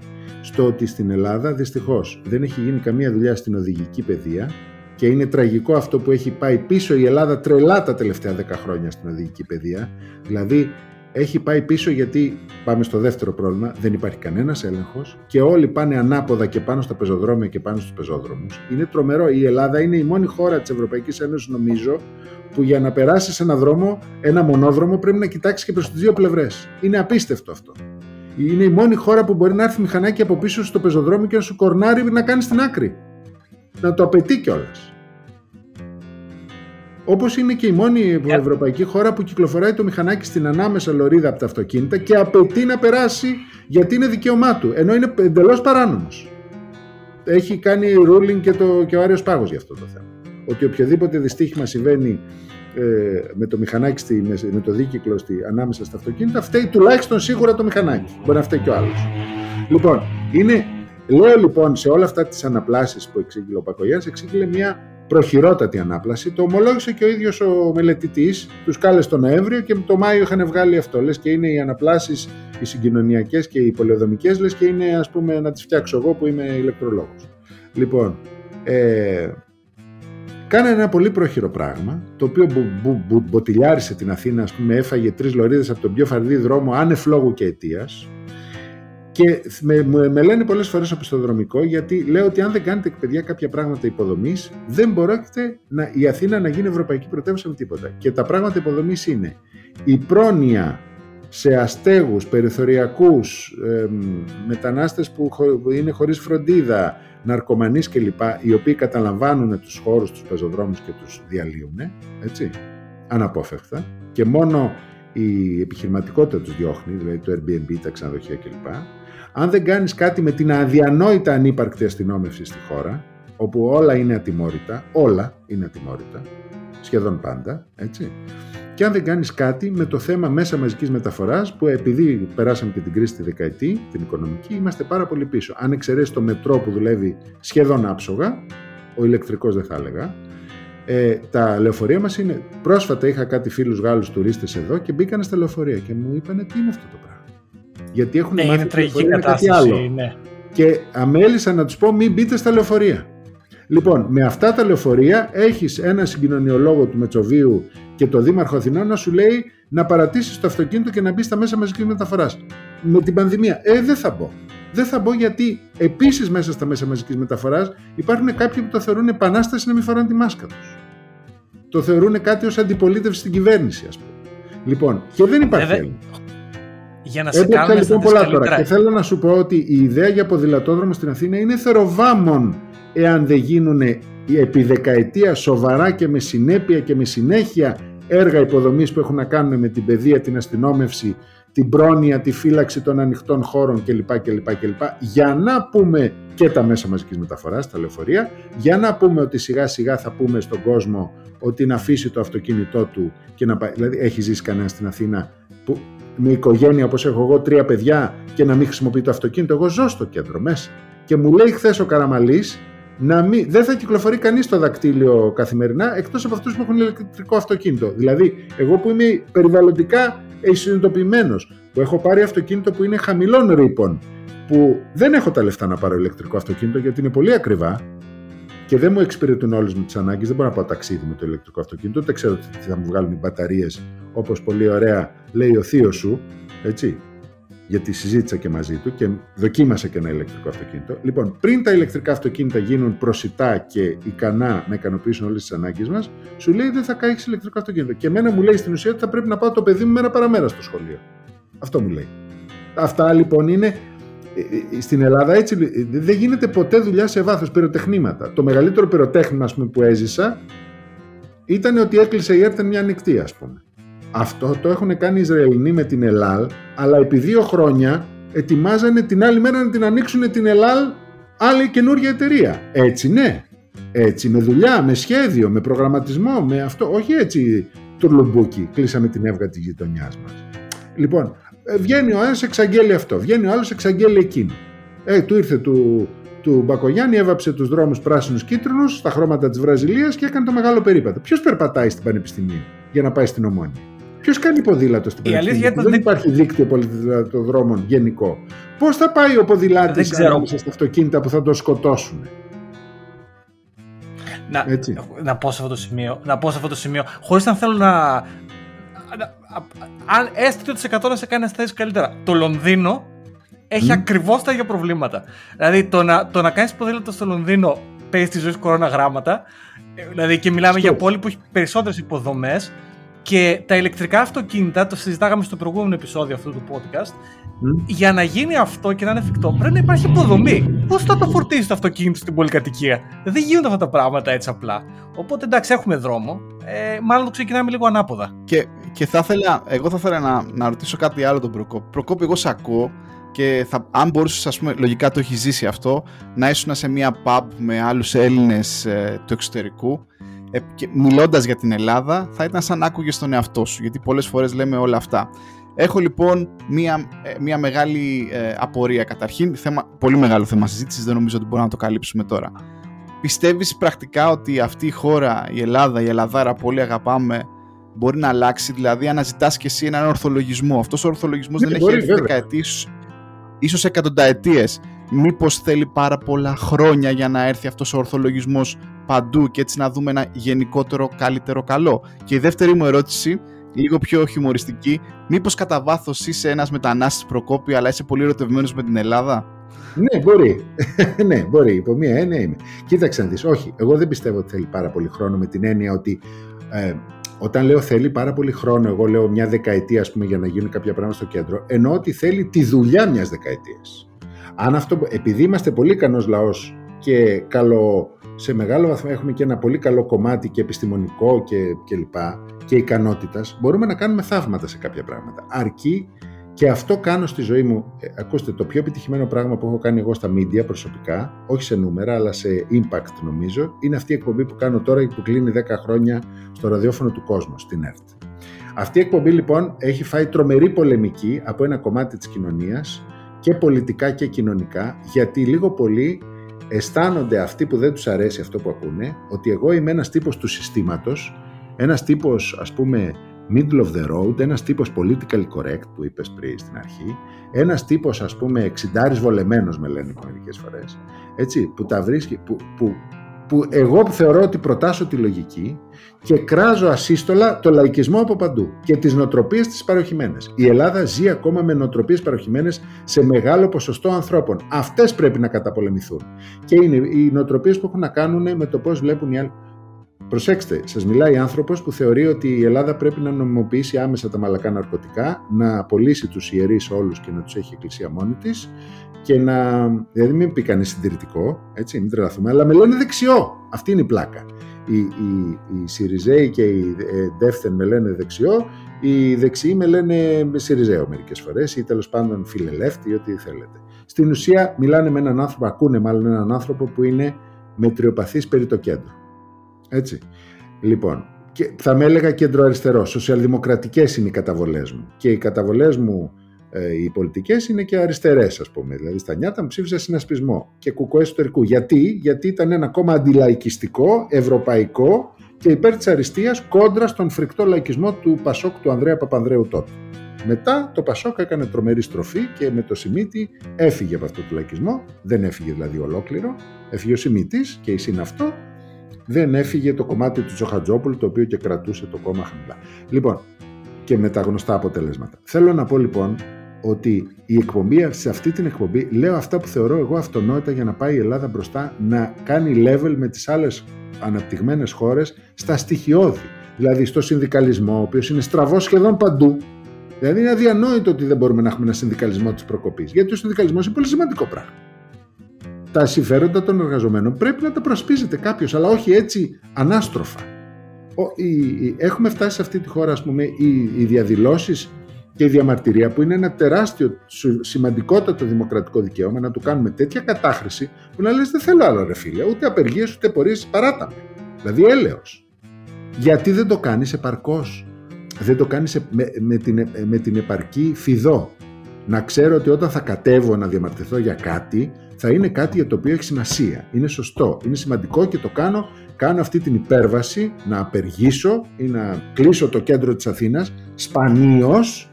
Speaker 3: στο ότι στην Ελλάδα δυστυχώς δεν έχει γίνει καμία δουλειά στην οδηγική παιδεία και είναι τραγικό αυτό που έχει πάει πίσω η Ελλάδα τρελά τα τελευταία 10 χρόνια στην οδηγική παιδεία. Δηλαδή έχει πάει πίσω γιατί πάμε στο δεύτερο πρόβλημα, δεν υπάρχει κανένας έλεγχος και όλοι πάνε ανάποδα και πάνω στα πεζοδρόμια και πάνω στους πεζόδρομους. Είναι τρομερό. Η Ελλάδα είναι η μόνη χώρα της Ευρωπαϊκής Ένωσης νομίζω που για να περάσει ένα δρόμο, ένα μονόδρομο πρέπει να κοιτάξει και προς τις δύο πλευρές. Είναι απίστευτο αυτό. Είναι η μόνη χώρα που μπορεί να έρθει μηχανάκι από πίσω στο πεζοδρόμιο και να σου κορνάρει να κάνεις την άκρη. Να το απαιτεί κιόλας. Όπως είναι και η μόνη ευρωπαϊκή χώρα που κυκλοφοράει το μηχανάκι στην ανάμεσα λωρίδα από τα αυτοκίνητα και απαιτεί να περάσει γιατί είναι δικαίωμά του, ενώ είναι εντελώς παράνομος. Έχει κάνει ruling και, το, και ο Άριος Πάγος για αυτό το θέμα. Ότι οποιοδήποτε δυστύχημα συμβαίνει ε, με το μηχανάκι, στη, μες, το δίκυκλο στη, ανάμεσα στα αυτοκίνητα, φταίει τουλάχιστον σίγουρα το μηχανάκι. Μπορεί να φταίει και ο άλλος. Λοιπόν, είναι, λέω λοιπόν σε όλα αυτά τις αναπλάσεις που εξήγηλε ο Πακογιάς, εξήγηλε μια προχειρότατη ανάπλαση. Το ομολόγησε και ο ίδιος ο μελετητής, τους κάλεσε τον Νοέμβριο και το Μάιο είχαν βγάλει αυτό. Λες και είναι οι αναπλάσεις, οι συγκοινωνιακές και οι πολεοδομικές, λες και είναι ας πούμε να τις φτιάξω εγώ που είμαι ηλεκτρολόγος. Λοιπόν, ε, Κάνε ένα πολύ πρόχειρο πράγμα, το οποίο μποτιλιάρισε την Αθήνα, ας πούμε, έφαγε τρεις λωρίδες από τον πιο φαρδί δρόμο, άνευ λόγου και αιτίας. Και με, με λένε πολλές φορές οπισθοδρομικό γιατί λέω ότι αν δεν κάνετε παιδιά κάποια πράγματα υποδομής, δεν μπορείτε να, η Αθήνα να γίνει ευρωπαϊκή πρωτεύουσα με τίποτα. Και τα πράγματα υποδομής είναι η πρόνοια σε αστέγους, περιθωριακούς, ε, μετανάστες που είναι χωρίς φροντίδα, ναρκωμανείς κλπ, οι οποίοι καταλαμβάνουν τους χώρους, τους πεζοδρόμους και τους διαλύουν, έτσι, αναπόφευκτα και μόνο η επιχειρηματικότητα τους διώχνει, δηλαδή το Airbnb, τα ξενοδοχεία κλπ αν δεν κάνεις κάτι με την αδιανόητα ανύπαρκτη αστυνόμευση στη χώρα, όπου όλα είναι ατιμόρυτα, όλα είναι ατιμόρυτα, σχεδόν πάντα, έτσι, και αν δεν κάνεις κάτι με το θέμα μέσα μαζικής μεταφοράς, που επειδή περάσαμε και την κρίση τη δεκαετή, την οικονομική, είμαστε πάρα πολύ πίσω. Αν εξαιρέσεις το μετρό που δουλεύει σχεδόν άψογα, ο ηλεκτρικός δεν θα έλεγα, ε, τα λεωφορεία μας είναι... Πρόσφατα είχα κάτι φίλους Γάλλους τουρίστες εδώ και μπήκαν στα λεωφορεία και μου είπαν τι είναι αυτό το πράγμα; Γιατί έχουν
Speaker 1: ναι,
Speaker 3: μάθει
Speaker 1: είναι τραγική κατάσταση. Κάτι άλλο. Ναι.
Speaker 3: Και αμέλησα να τους πω μην μπείτε στα λεωφορεία. Λοιπόν, με αυτά τα λεωφορεία έχεις ένα συγκοινωνιολόγο του Μετσοβίου και το Δήμαρχο Αθηνών να σου λέει να παρατήσεις το αυτοκίνητο και να μπεις στα μέσα μαζικής μεταφοράς. Με την πανδημία. Ε, δεν θα μπω. Δεν θα μπω γιατί επίσης μέσα στα μέσα μαζικής μεταφοράς υπάρχουν κάποιοι που το θεωρούν επανάσταση να μην φοράνε τη μάσκα τους. Το θεωρούν κάτι ως αντιπολίτευση στην κυβέρνηση, ας πούμε. Λοιπόν, και δεν υπάρχει ε,
Speaker 1: για να σε κάνουμε λοιπόν
Speaker 3: πολλά τώρα και θέλω να σου πω ότι η ιδέα για ποδηλατόδρομο στην Αθήνα είναι θεροβάμων εάν δεν γίνουν επί δεκαετία σοβαρά και με συνέπεια και με συνέχεια έργα υποδομής που έχουν να κάνουν με την παιδεία, την αστυνόμευση, την πρόνοια, τη φύλαξη των ανοιχτών χώρων κλπ. κλπ, κλπ για να πούμε και τα μέσα μαζικής μεταφοράς, τα λεωφορεία, για να πούμε ότι σιγά σιγά θα πούμε στον κόσμο ότι να αφήσει το αυτοκίνητό του και να πάει. Δηλαδή, έχει ζήσει κανένας στην Αθήνα που με οικογένεια όπως έχω εγώ τρία παιδιά και να μην χρησιμοποιεί το αυτοκίνητο. Εγώ ζω στο κέντρο μέσα. Και μου λέει χθες ο Καραμαλής να μην, δεν θα κυκλοφορεί κανείς το δακτύλιο καθημερινά εκτός από αυτούς που έχουν ηλεκτρικό αυτοκίνητο. Δηλαδή, εγώ που είμαι περιβαλλοντικά συνειδητοποιημένο, που έχω πάρει αυτοκίνητο που είναι χαμηλών ρήπων, που δεν έχω τα λεφτά να πάρω ηλεκτρικό αυτοκίνητο γιατί είναι πολύ ακριβά, και δεν μου εξυπηρετούν όλε μου τις ανάγκες. Δεν μπορώ να πάω ταξίδι με το ηλεκτρικό αυτοκίνητο. Δεν ξέρω τι θα μου βγάλουν οι μπαταρίες όπως πολύ ωραία λέει ο θείος σου. Έτσι. γιατί συζήτησα και μαζί του και δοκίμασα και ένα ηλεκτρικό αυτοκίνητο. Λοιπόν, πριν τα ηλεκτρικά αυτοκίνητα γίνουν προσιτά και ικανά να ικανοποιήσουν όλες τις ανάγκες μας, σου λέει δεν θα κάνεις ηλεκτρικό αυτοκίνητο. Και εμένα μου λέει στην ουσία ότι θα πρέπει να πάω το παιδί μου μέρα παραμέρα στο σχολείο. Αυτό μου λέει. Αυτά λοιπόν είναι. Ε, ε, στην Ελλάδα έτσι δεν γίνεται ποτέ δουλειά σε βάθος πυροτεχνήματα. Το μεγαλύτερο πυροτέχνημα πούμε, που έζησα ήταν ότι έκλεισε η έρθεν μια νυχτή ας πούμε. Αυτό το έχουν κάνει οι Ισραηλινοί με την ΕΛΑΛ, αλλά επί δύο χρόνια ετοιμάζανε την άλλη μέρα να την ανοίξουν την ΕΛΑΛ άλλη καινούργια εταιρεία. Έτσι ναι. Έτσι με δουλειά, με σχέδιο, με προγραμματισμό, με αυτό. Όχι έτσι τουρλουμπούκι, κλείσαμε την έβγα της γειτονιάς μας. Λοιπόν, ε, βγαίνει ο ένας εξαγγέλει αυτό, βγαίνει ο άλλος εξαγγέλει εκείνο. Ε, του ήρθε του, του Μπακογιάννη, έβαψε τους δρόμους πράσινους κίτρινους στα χρώματα της Βραζιλίας και έκανε το μεγάλο περίπατο. Ποιος περπατάει στην Πανεπιστημίου για να πάει στην Ομόνια; Ποιος κάνει ποδήλατο στην Πανεπιστημίου; Δεν δεν υπάρχει δίκτυο ποδηλατοδρόμων γενικό. Πώς θα πάει ο ποδηλάτης ανάμεσα στα αυτοκίνητα που θα το σκοτώσουν;
Speaker 1: Να, να πω σε αυτό το σημείο, να πω σε αυτό το σημείο, χωρίς να θέλω να, αν έστω ότι σε 100 να σε κάνει να σταθεί καλύτερα. Το Λονδίνο έχει mm. ακριβώς τα ίδια προβλήματα. Δηλαδή το να, το να κάνεις ποδήλατο στο Λονδίνο παίζεις τη ζωή κορώνα γράμματα. Ε, δηλαδή και μιλάμε για πόλη που έχει περισσότερες υποδομές. Και τα ηλεκτρικά αυτοκίνητα, το συζητάγαμε στο προηγούμενο επεισόδιο αυτού του podcast, για να γίνει αυτό και να είναι εφικτό πρέπει να υπάρχει υποδομή. Πώς θα το φορτίσει το αυτοκίνητο στην πολυκατοικία; Δεν γίνονται αυτά τα πράγματα έτσι απλά. Οπότε εντάξει, έχουμε δρόμο. Ε, μάλλον το ξεκινάμε λίγο ανάποδα.
Speaker 2: Και, και θα ήθελα, εγώ θα ήθελα να, να ρωτήσω κάτι άλλο τον Προκόπη. Προκόπη, εγώ σε ακούω και θα, αν μπορούσες, ας πούμε, λογικά το έχεις ζήσει αυτό, να ήσουν σε μια pub με άλλους Έλληνες ε, του εξωτερικού ε, και μιλώντας για την Ελλάδα θα ήταν σαν να άκουγες τον εαυτό σου γιατί πολλές φορές λέμε όλα αυτά Έχω λοιπόν μία, ε, μία μεγάλη ε, απορία καταρχήν, θέμα, πολύ μεγάλο θέμα συζήτησης, δεν νομίζω ότι μπορούμε να το καλύψουμε τώρα. Πιστεύεις πρακτικά ότι αυτή η χώρα, η Ελλάδα, η Ελλαδάρα που όλοι αγαπάμε, μπορεί να αλλάξει, δηλαδή αναζητάς και εσύ έναν ορθολογισμό. Αυτός ο ορθολογισμός δεν, έχει έρθει δεκαετίες, ίσως εκατονταετίες. Μήπως θέλει πάρα πολλά χρόνια για να έρθει αυτός ο ορθολογισμός παντού και έτσι να δούμε ένα γενικότερο καλύτερο καλό. Και η δεύτερη μου ερώτηση λίγο πιο χιουμοριστική. Μήπως κατά βάθος είσαι ένας μετανάστης Προκόπη, αλλά είσαι πολύ ερωτευμένος με την Ελλάδα;
Speaker 3: Ναι, μπορεί. ναι, μπορεί. Υπό μία έννοια είμαι. Κοίταξε να δεις. Όχι, εγώ δεν πιστεύω ότι θέλει πάρα πολύ χρόνο με την έννοια ότι ε, όταν λέω θέλει πάρα πολύ χρόνο, εγώ λέω μια δεκαετία ας πούμε, για να γίνουν κάποια πράγματα στο κέντρο, εννοώ ότι θέλει τη δουλειά μιας δεκαετίας. Αν αυτό, επειδή είμαστε πολύ ικανός λαός και καλό, σε μεγάλο βαθμό έχουμε και ένα πολύ καλό κομμάτι και επιστημονικό και, και λοιπά και ικανότητας, μπορούμε να κάνουμε θαύματα σε κάποια πράγματα. Αρκεί και αυτό κάνω στη ζωή μου. Ε, ακούστε, το πιο επιτυχημένο πράγμα που έχω κάνει εγώ στα media προσωπικά, όχι σε νούμερα, αλλά σε impact νομίζω, είναι αυτή η εκπομπή που κάνω τώρα που κλείνει 10 χρόνια στο ραδιόφωνο του κόσμου, στην ΕΡΤ. Αυτή η εκπομπή λοιπόν έχει φάει τρομερή πολεμική από ένα κομμάτι της κοινωνίας και πολιτικά και κοινωνικά, γιατί λίγο πολύ αισθάνονται αυτοί που δεν τους αρέσει αυτό που ακούνε, ότι εγώ είμαι ένας τύπος του συστήματος, ένας τύπος ας πούμε middle of the road, ένας τύπος political correct που είπες πριν στην αρχή, ένας τύπος ας πούμε εξιντάρης βολεμένος με λένε μερικές φορές, έτσι, που τα βρίσκει, που, που που εγώ θεωρώ ότι προτάσω τη λογική και κράζω ασύστολα το λαϊκισμό από παντού και τις νοοτροπίες τις παροχημένες. Η Ελλάδα ζει ακόμα με νοοτροπίες παροχημένες σε μεγάλο ποσοστό ανθρώπων. Αυτές πρέπει να καταπολεμηθούν. Και είναι οι νοοτροπίες που έχουν να κάνουν με το πώς βλέπουν οι άλλοι. Προσέξτε, σας μιλάει άνθρωπος που θεωρεί ότι η Ελλάδα πρέπει να νομιμοποιήσει άμεσα τα μαλακά ναρκωτικά, να απολύσει τους ιερείς όλους και να τους έχει η εκκλησία μόνη της και να. Δηλαδή, μην πει κανείς συντηρητικό, έτσι, μην τρελαθούμε, αλλά με λένε δεξιό. Αυτή είναι η πλάκα. Οι, οι, οι Σιριζέοι και οι ε, Ντεύθεν με λένε δεξιό, οι δεξιοί με λένε Σιριζέο μερικές φορές ή τέλος πάντων φιλελεύθεροι ή ό,τι θέλετε. Στην ουσία, μιλάνε με έναν άνθρωπο, ακούνε μάλλον έναν άνθρωπο που είναι μετριοπαθής περί το κέντρο. Έτσι. Λοιπόν, και θα με έλεγα κέντρο αριστερό. Σοσιαλδημοκρατικές είναι οι καταβολές μου. Και οι καταβολές μου ε, οι πολιτικές είναι και αριστερές, ας πούμε. Δηλαδή στα νιάτα μου ψήφισα συνασπισμό και κουκό εσωτερικού. Γιατί; Γιατί ήταν ένα κόμμα αντιλαϊκιστικό, ευρωπαϊκό και υπέρ της αριστείας κόντρα στον φρικτό λαϊκισμό του Πασόκ του Ανδρέα Παπανδρέου τότε. Μετά το Πασόκ έκανε τρομερή στροφή και με το Σιμίτι έφυγε από αυτό το λαϊκισμό. Δεν έφυγε δηλαδή ολόκληρο. Έφυγε ο Σιμίτης και η συν αυτό δεν έφυγε το κομμάτι του Τζοχατζόπουλου το οποίο και κρατούσε το κόμμα χαμηλά. Λοιπόν, και με τα γνωστά αποτελέσματα. Θέλω να πω λοιπόν ότι η εκπομπή, σε αυτή την εκπομπή λέω αυτά που θεωρώ εγώ αυτονόητα για να πάει η Ελλάδα μπροστά να κάνει level με τις άλλες αναπτυγμένες χώρες στα στοιχειώδη. Δηλαδή στο συνδικαλισμό, ο οποίος είναι στραβός σχεδόν παντού. Δηλαδή είναι αδιανόητο ότι δεν μπορούμε να έχουμε ένα συνδικαλισμό της προκοπής. Γιατί ο συνδικαλισμός είναι πολύ σημαντικό πράγμα. Τα συμφέροντα των εργαζομένων πρέπει να τα προσπίζεται κάποιος, αλλά όχι έτσι ανάστροφα. Έχουμε φτάσει σε αυτή τη χώρα, ας πούμε, οι, οι διαδηλώσεις και η διαμαρτυρία που είναι ένα τεράστιο, σημαντικότατο δημοκρατικό δικαίωμα να του κάνουμε τέτοια κατάχρηση που να λες δεν θέλω άλλο ρε φίλε, ούτε απεργίες ούτε πορείες παράταμε. Δηλαδή έλεος. Γιατί δεν το κάνεις επαρκώς; Δεν το κάνεις με, με, την, με την επαρκή φιδό. Να ξέρω ότι όταν θα κατέβω να διαμαρτυρηθώ για κάτι θα είναι κάτι για το οποίο έχει σημασία. Είναι σωστό, είναι σημαντικό και το κάνω. Κάνω αυτή την υπέρβαση να απεργήσω ή να κλείσω το κέντρο της Αθήνας σπανίως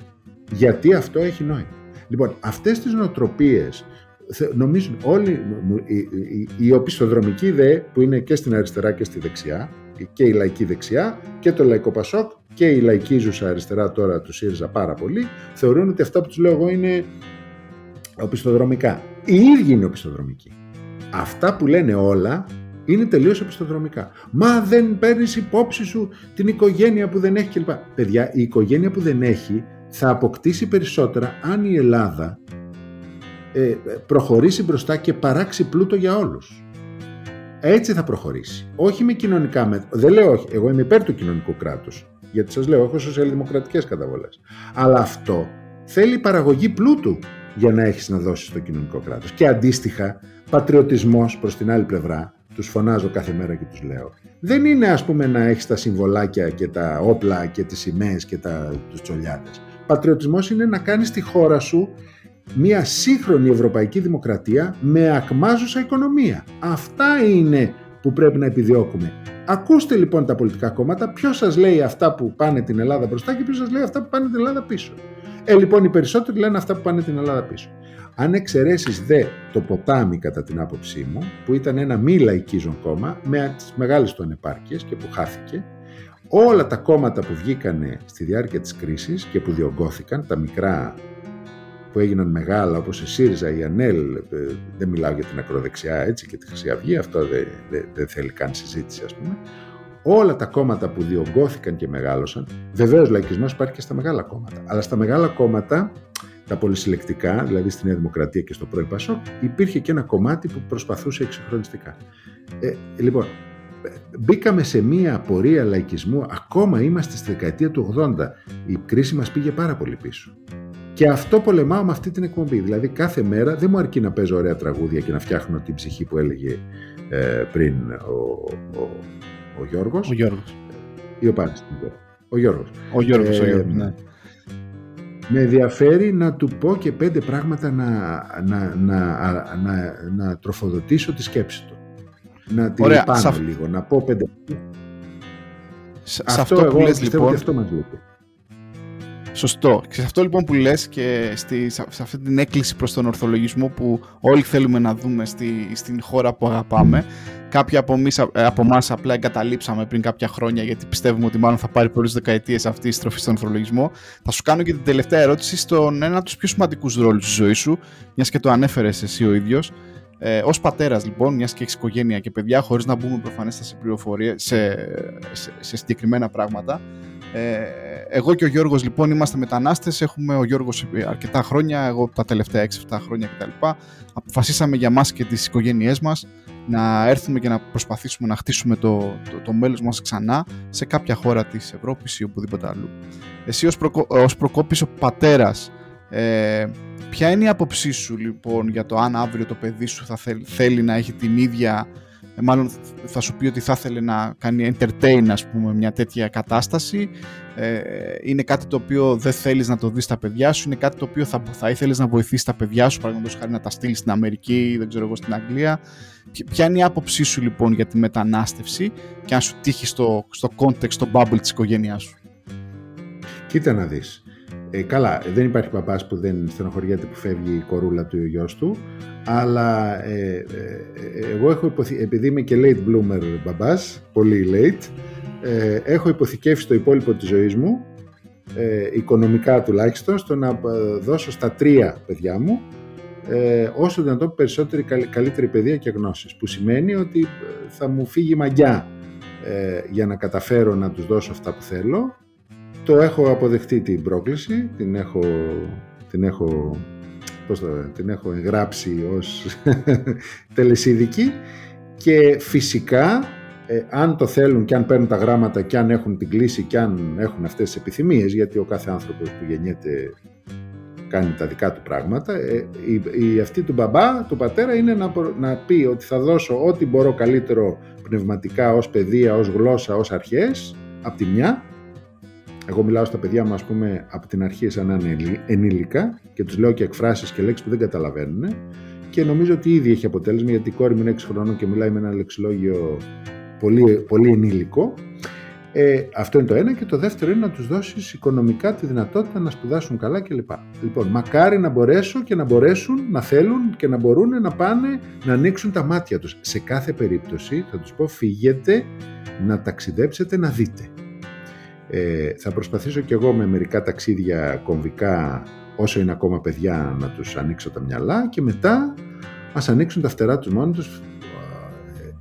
Speaker 3: γιατί αυτό έχει νόημα. Λοιπόν, αυτές τις νοοτροπίες νομίζουν όλοι οι οπισθοδρομικοί δε που είναι και στην αριστερά και στη δεξιά και η λαϊκή δεξιά και το λαϊκό Πασόκ και η λαϊκή ζούσα αριστερά τώρα του ΣΥΡΙΖΑ πάρα πολύ θεωρούν ότι αυτά που τους λέω εγώ είναι οπισθοδρομικά. Οι ίδιοι είναι οπισθοδρομικοί. Αυτά που λένε όλα είναι τελείως οπισθοδρομικά. Μα δεν παίρνεις υπόψη σου την οικογένεια που δεν έχει κλπ. Παιδιά, η οικογένεια που δεν έχει θα αποκτήσει περισσότερα αν η Ελλάδα ε, προχωρήσει μπροστά και παράξει πλούτο για όλους. Έτσι θα προχωρήσει. Όχι με κοινωνικά μέτρα. Δεν λέω όχι. Εγώ είμαι υπέρ του κοινωνικού κράτους. Γιατί σας λέω, έχω σοσιαλδημοκρατικές καταβολές. Αλλά αυτό θέλει παραγωγή πλούτου για να έχεις να δώσεις στο κοινωνικό κράτος. Και αντίστοιχα, πατριωτισμός προς την άλλη πλευρά, τους φωνάζω κάθε μέρα και τους λέω, δεν είναι ας πούμε να έχεις τα συμβολάκια και τα όπλα και τις σημαίες και τα, τους τσολιάτες. Πατριωτισμός είναι να κάνεις τη χώρα σου μια σύγχρονη ευρωπαϊκή δημοκρατία με ακμάζουσα οικονομία. Αυτά είναι που πρέπει να επιδιώκουμε. Ακούστε λοιπόν τα πολιτικά κόμματα, ποιος σας λέει αυτά που πάνε την Ελλάδα μπροστά και ποιος σας λέει αυτά που πάνε την Ελλάδα πίσω. Ε, λοιπόν, οι περισσότεροι λένε αυτά που πάνε την Ελλάδα πίσω. Αν εξαιρέσεις δε το ποτάμι, κατά την άποψή μου, που ήταν ένα μη λαϊκίζον κόμμα με τις μεγάλες του ανεπάρκειες και που χάθηκε, όλα τα κόμματα που βγήκαν στη διάρκεια της κρίσης και που διωγγώθηκαν, τα μικρά που έγιναν μεγάλα όπως η ΣΥΡΙΖΑ, η ΑΝΕΛ, ε, δεν μιλάω για την ακροδεξιά έτσι και τη Χρυσή Αυγή, αυτό δεν, δεν, θέλει καν συζήτηση ας πούμε, όλα τα κόμματα που διωγγώθηκαν και μεγάλωσαν, βεβαίως λαϊκισμός υπάρχει και στα μεγάλα κόμματα, αλλά στα μεγάλα κόμματα, τα πολυσυλλεκτικά, δηλαδή στη Νέα Δημοκρατία και στο πρώην Πασόκ, υπήρχε και ένα κομμάτι που προσπαθούσε εξυγχρονιστικά. Ε, λοιπόν, μπήκαμε σε μία πορεία λαϊκισμού, ακόμα είμαστε στη δεκαετία του 80. Η κρίση μας πήγε πάρα πολύ πίσω. Και αυτό πολεμάω με αυτή την εκπομπή. Δηλαδή κάθε μέρα δεν μου αρκεί να παίζω ωραία τραγούδια και να φτιάχνω την ψυχή που έλεγε ε, πριν ο, ο, ο Γιώργος.
Speaker 1: Ο Γιώργος.
Speaker 3: Ή ο Πάνης. Ο Γιώργος.
Speaker 1: Ο Γιώργος, ο Γιώργος, ναι.
Speaker 3: Με ενδιαφέρει να του πω και πέντε πράγματα να, να, να, να, να τροφοδοτήσω τη σκέψη του να την Ωραία, πάνω λίγο, να πω πέντε.
Speaker 2: Σε αυτό, αυτό που λες λοιπόν...
Speaker 3: αυτό μας
Speaker 2: Σωστό. Και σε αυτό λοιπόν που λες και στη, σε αυτή την έκκληση προς τον ορθολογισμό που όλοι θέλουμε να δούμε στη, στην χώρα που αγαπάμε. Κάποιοι από, εμείς, από εμάς απλά εγκαταλείψαμε πριν κάποια χρόνια γιατί πιστεύουμε ότι μάλλον θα πάρει πολλές δεκαετίες αυτή η στροφή στον ορθολογισμό. Θα σου κάνω και την τελευταία ερώτηση στον ένα από τους πιο σημαντικούς ρόλους της ζωής σου, μιας και το ανέφερες εσύ ο ίδιος. Ε, Ω πατέρας, λοιπόν, μιας και έχεις οικογένεια και παιδιά, χωρίς να μπούμε προφανέστα σε πληροφορίες, σε, σε, σε, συγκεκριμένα πράγματα. Ε, εγώ και ο Γιώργος λοιπόν είμαστε μετανάστες, έχουμε ο Γιώργος αρκετά χρόνια, εγώ τα τελευταία 6-7 χρόνια κτλ. Αποφασίσαμε για μας και τις οικογένειές μας να έρθουμε και να προσπαθήσουμε να χτίσουμε το, το, το μέλλον μας ξανά σε κάποια χώρα της Ευρώπης ή οπουδήποτε αλλού. Εσύ ως, προκο, ως Προκόπης ο πατέρας, ε, Ποια είναι η άποψή σου λοιπόν για το αν αύριο το παιδί σου θα θέλει, να έχει την ίδια ε, μάλλον θα σου πει ότι θα ήθελε να κάνει entertain ας πούμε μια τέτοια κατάσταση. Ε, είναι κάτι το οποίο δεν θέλεις να το δεις στα παιδιά σου. Είναι κάτι το οποίο θα, θα ήθελες να βοηθήσεις τα παιδιά σου παραδείγματος χάρη να τα στείλεις στην Αμερική ή δεν ξέρω εγώ στην Αγγλία. Ποια είναι η άποψή σου λοιπόν για τη μετανάστευση και αν σου τύχει στο, στο context, στο bubble της οικογένειάς σου;
Speaker 3: Κοίτα να δεις ε, καλά, δεν υπάρχει παπάς που δεν στενοχωριέται που φεύγει η κορούλα του ή ο γιος του, αλλά ε, ε, εγώ έχω υποθη... επειδή είμαι και late bloomer μπαμπάς, πολύ late, ε, έχω υποθηκεύσει το υπόλοιπο της ζωής μου ε, οικονομικά τουλάχιστον στο να ε, δώσω στα τρία παιδιά μου ε, όσο δυνατόν περισσότερη καλύτερη παιδεία και γνώσεις που σημαίνει ότι ε, θα μου φύγει μαγιά ε, για να καταφέρω να τους δώσω αυτά που θέλω το έχω αποδεχτεί την πρόκληση την έχω, την έχω, πώς το, την έχω εγγράψει ως τελεσίδικη και φυσικά ε, αν το θέλουν και αν παίρνουν τα γράμματα και αν έχουν την κλίση και αν έχουν αυτές τις επιθυμίες γιατί ο κάθε άνθρωπος που γεννιέται κάνει τα δικά του πράγματα ε, η, η, αυτή του μπαμπά, του πατέρα είναι να, να πει ότι θα δώσω ό,τι μπορώ καλύτερο πνευματικά ως παιδεία, ως γλώσσα, ως αρχές από τη μια εγώ μιλάω στα παιδιά μου, ας πούμε, από την αρχή σαν να είναι ενήλικα και τους λέω και εκφράσεις και λέξεις που δεν καταλαβαίνουν και νομίζω ότι ήδη έχει αποτέλεσμα γιατί η κόρη μου είναι 6 χρονών και μιλάει με ένα λεξιλόγιο πολύ, πολύ ενήλικο. Ε, αυτό είναι το ένα και το δεύτερο είναι να τους δώσεις οικονομικά τη δυνατότητα να σπουδάσουν καλά κλπ. Λοιπόν, μακάρι να μπορέσουν και να μπορέσουν να θέλουν και να μπορούν να πάνε να ανοίξουν τα μάτια τους. Σε κάθε περίπτωση θα τους πω φύγετε να ταξιδέψετε να δείτε. Ε, θα προσπαθήσω κι εγώ με μερικά ταξίδια κομβικά όσο είναι ακόμα παιδιά να τους ανοίξω τα μυαλά και μετά ας ανοίξουν τα φτερά τους μόνοι τους.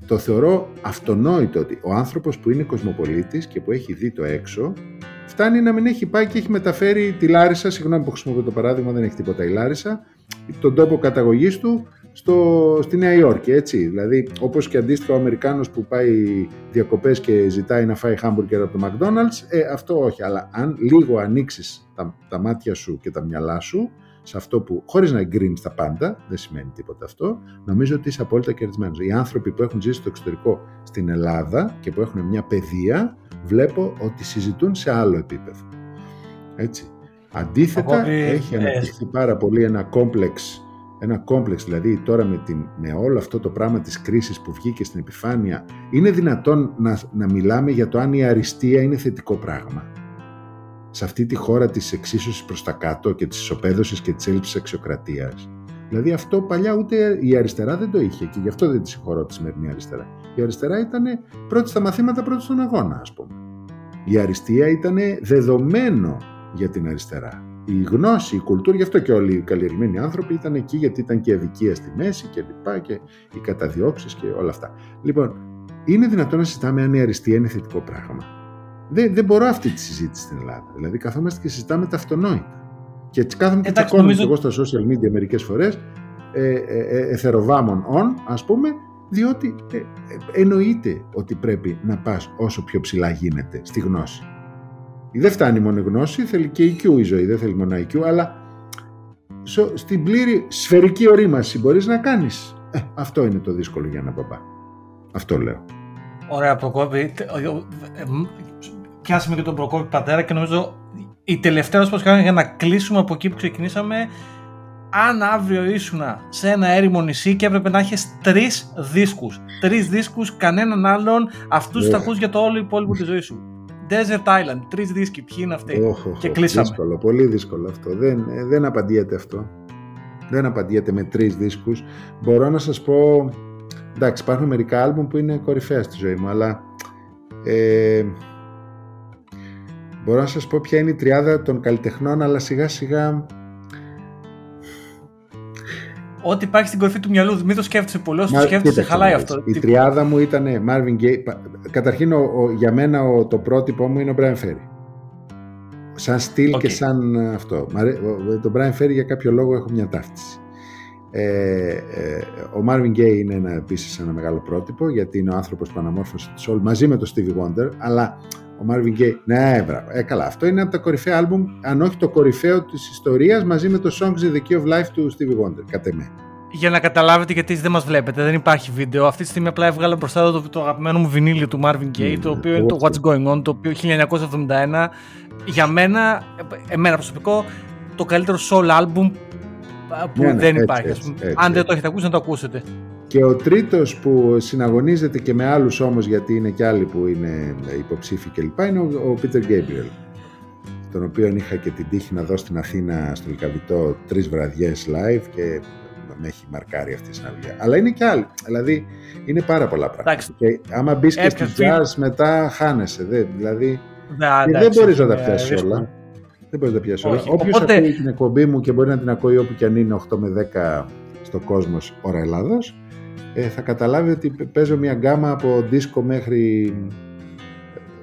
Speaker 3: Το θεωρώ αυτονόητο ότι ο άνθρωπος που είναι κοσμοπολίτης και που έχει δει το έξω φτάνει να μην έχει πάει και έχει μεταφέρει τη Λάρισα, συγγνώμη που χρησιμοποιώ το παράδειγμα, δεν έχει τίποτα η Λάρισα, τον τόπο καταγωγής του στο, στη Νέα Υόρκη, έτσι. Δηλαδή, όπως και αντίστοιχα ο Αμερικάνος που πάει διακοπές και ζητάει να φάει χάμπουργκερ από το McDonald's, ε, αυτό όχι. Αλλά αν λίγο ανοίξεις τα, τα μάτια σου και τα μυαλά σου, σε αυτό που, χωρίς να εγκρίνεις τα πάντα, δεν σημαίνει τίποτα αυτό, νομίζω ότι είσαι απόλυτα κερδισμένος. Οι άνθρωποι που έχουν ζήσει στο εξωτερικό στην Ελλάδα και που έχουν μια παιδεία, βλέπω ότι συζητούν σε άλλο επίπεδο. Έτσι. Αντίθετα, έχει αναπτυχθεί πάρα πολύ ένα κόμπλεξ ένα κόμπλεξ, δηλαδή τώρα με, την, με όλο αυτό το πράγμα της κρίσης που βγήκε στην επιφάνεια, είναι δυνατόν να, να μιλάμε για το αν η αριστεία είναι θετικό πράγμα; Σε αυτή τη χώρα της εξίσωσης προς τα κάτω και της ισοπαίδωσης και της έλλειψης αξιοκρατίας. Δηλαδή αυτό παλιά ούτε η αριστερά δεν το είχε και γι' αυτό δεν τη συγχωρώ τη σημερινή αριστερά. Η αριστερά ήταν πρώτη στα μαθήματα, πρώτη στον αγώνα ας πούμε. Η αριστεία ήταν δεδομένο για την αριστερά. Η γνώση, η κουλτούρα, γι' αυτό και όλοι οι καλλιεργημένοι άνθρωποι ήταν εκεί γιατί ήταν και αδικία στη μέση και λοιπά και οι καταδιώξεις και όλα αυτά. Λοιπόν, είναι δυνατόν να συζητάμε αν η αριστεία είναι θετικό πράγμα. Δεν, δεν μπορώ αυτή τη συζήτηση στην Ελλάδα. Δηλαδή, καθόμαστε και συζητάμε τα αυτονόητα. Και έτσι κάθομαι και τσακώνομαι νομίζω... εγώ στα social media μερικές φορές, ε, ε, ε, εθεροβάμων on, ας πούμε, διότι ε, ε, εννοείται ότι πρέπει να πας όσο πιο ψηλά γίνεται στη γνώση. Δεν φτάνει μόνο η γνώση, θέλει και IQ η ζωή, δεν θέλει μόνο IQ, αλλά στην πλήρη σφαιρική ορίμαση μπορείς να κάνεις. Ε, αυτό είναι το δύσκολο για ένα μπαμπά. Αυτό λέω.
Speaker 1: Ωραία, Προκόπη πιάσαμε και τον Προκόπη πατέρα και νομίζω η τελευταία μας για να κλείσουμε από εκεί που ξεκινήσαμε αν αύριο ήσουν σε ένα έρημο νησί και έπρεπε να έχεις τρεις δίσκους. Τρεις δίσκους, κανέναν άλλον, αυτούς yeah. θα ακούς για το όλο υπόλοιπο της ζωής σου. Desert Island, τρεις δίσκοι, ποιοι είναι αυτοί; Oh, και κλείσαμε.
Speaker 3: Δύσκολο, πολύ δύσκολο αυτό. Δεν, δεν απαντιέται αυτό. Δεν απαντιέται με τρεις δίσκους. Μπορώ να σας πω. Εντάξει, υπάρχουν μερικά άλμπουμ που είναι κορυφαία στη ζωή μου, αλλά. Ε, Μπορώ να σας πω ποια είναι η τριάδα των καλλιτεχνών, αλλά σιγά σιγά...
Speaker 1: Ό,τι υπάρχει στην κορυφή του μυαλού, μην το σκέφτεσαι πολύ, όσο το σκέφτεσαι χαλάει αυτό.
Speaker 3: Η τριάδα μου ήταν Marvin Gaye. Καταρχήν, ο, για μένα ο, το πρότυπο μου είναι ο Brian Ferry. Σαν στυλ και σαν αυτό. Το Brian Ferry για κάποιο λόγο έχω μια ταύτιση. Ε, ε, ο Marvin Gaye είναι ένα, επίσης ένα μεγάλο πρότυπο γιατί είναι ο άνθρωπος που αναμόρφωσε τη soul μαζί με τον Stevie Wonder αλλά ο Marvin Gaye. Ναι, μπράβο. Ε, καλά. Αυτό είναι από τα κορυφαία άλμπουμ, αν όχι το κορυφαίο της ιστορίας, μαζί με το Songs in the Key of Life του Stevie Wonder, κατά εμέ.
Speaker 1: Για να καταλάβετε γιατί δεν μας βλέπετε, δεν υπάρχει βίντεο. Αυτή τη στιγμή απλά έβγαλα μπροστά το, το αγαπημένο μου βινίλιο του Marvin Gaye, το οποίο είναι το What's Going On, το οποίο 1971 για μένα, εμένα προσωπικό, το καλύτερο soul album που ναι, ναι, δεν υπάρχει. Αν δεν το έχετε ακούσει, να το ακούσετε.
Speaker 3: Και ο τρίτος που συναγωνίζεται και με άλλους όμως γιατί είναι και άλλοι που είναι υποψήφοι κλπ. είναι ο, Πίτερ Γκέμπριελ τον οποίο είχα και την τύχη να δω στην Αθήνα στο Λικαβιτό τρεις βραδιές live και με έχει μαρκάρει αυτή η συναυλία. Αλλά είναι και άλλοι. Δηλαδή είναι πάρα πολλά πράγματα. Και άμα μπεις και στη jazz μετά χάνεσαι. Δε, δηλαδή ναι, δεν μπορείς να τα πιάσεις όλα. Δεν μπορείς να τα πιάσεις όλα.
Speaker 1: Όχι.
Speaker 3: Όποιος
Speaker 1: Οπότε-
Speaker 3: ακούει την εκπομπή μου και μπορεί να την ακούει όπου και αν είναι 8 με 10 στο κόσμος ώρα Ελλάδος, ε, θα καταλάβει ότι π- παίζω μια γκάμα από δίσκο μέχρι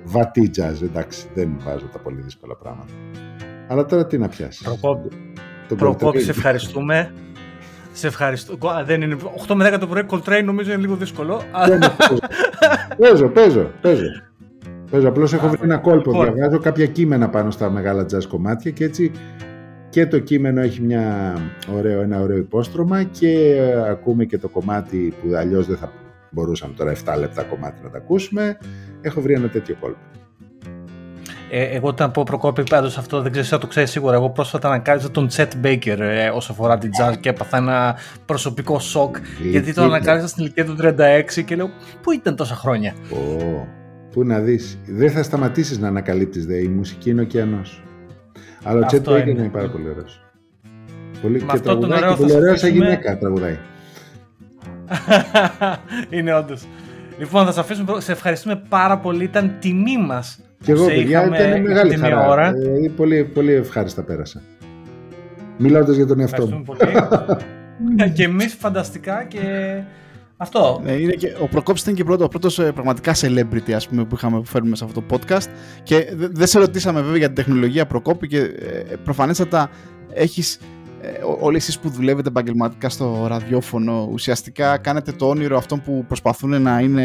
Speaker 3: βατή jazz. Εντάξει, δεν βάζω τα πολύ δύσκολα πράγματα. Αλλά τώρα τι να πιάσεις;
Speaker 1: Προκόπη, Προκόπη, σε ευχαριστούμε. Σε ευχαριστώ. Α, Δεν είναι 8 με 10 το πρωί, Coltrane νομίζω είναι λίγο δύσκολο. αλλά-
Speaker 3: παίζω, παίζω, παίζω. Παίζω, απλώς έχω βρει ένα κόλπο,
Speaker 1: Λοιπόν.
Speaker 3: διαβάζω κάποια κείμενα πάνω στα μεγάλα jazz κομμάτια και έτσι και το κείμενο έχει μια ωραίο, ένα ωραίο υπόστρωμα και ε, ακούμε και το κομμάτι που αλλιώς δεν θα μπορούσαμε τώρα 7 λεπτά κομμάτι να τα ακούσουμε. Έχω βρει ένα τέτοιο κόλπο.
Speaker 1: Ε, εγώ όταν πω προκόπη πάντως αυτό δεν ξέρω αν το ξέρεις σίγουρα. Εγώ πρόσφατα ανακάλυψα τον Chet Baker ε, όσο αφορά την jazz και έπαθα ένα προσωπικό σοκ. Γιατί τον
Speaker 3: Ήταν.
Speaker 1: ανακάλυψα στην ηλικία του 36 και λέω Πού ήταν τόσα χρόνια;
Speaker 3: Ω, Πού να δεις. Δεν θα σταματήσεις να ανακαλύπτεις, δε. Η μουσική είναι ωκεανός. Αλλά ο Chet
Speaker 1: Αυτό
Speaker 3: Baker
Speaker 1: είναι.
Speaker 3: είναι πάρα πολύ ωραίος. Πολύ,
Speaker 1: Με
Speaker 3: και
Speaker 1: αυτό τον
Speaker 3: τραγουδάει
Speaker 1: ωραίο
Speaker 3: και
Speaker 1: θα
Speaker 3: πολύ ωραίος σαν
Speaker 1: αφήσουμε-
Speaker 3: γυναίκα τραγουδάει.
Speaker 1: είναι όντως. Λοιπόν, θα σε αφήσουμε. Σε ευχαριστούμε πάρα πολύ. Ήταν τιμή μας.
Speaker 3: Και εγώ, παιδιά, ήταν μεγάλη
Speaker 1: την μία
Speaker 3: χαρά.
Speaker 1: ώρα.
Speaker 3: Ε, πολύ, πολύ ευχάριστα πέρασα. Μιλώντας για τον εαυτό μου.
Speaker 1: Ευχαριστούμε πολύ. και εμείς φανταστικά και αυτό.
Speaker 2: Ναι, είναι και, ο Προκόπης ήταν και πρώτο, ο πρώτος ε, πραγματικά celebrity ας πούμε, που είχαμε που φέρνουμε σε αυτό το podcast και δε- δεν σε ρωτήσαμε βέβαια για την τεχνολογία Προκόπη και ε, προφανέστατα έχεις ε, ό- όλοι εσείς που δουλεύετε επαγγελματικά στο ραδιόφωνο ουσιαστικά κάνετε το όνειρο αυτών που προσπαθούν να είναι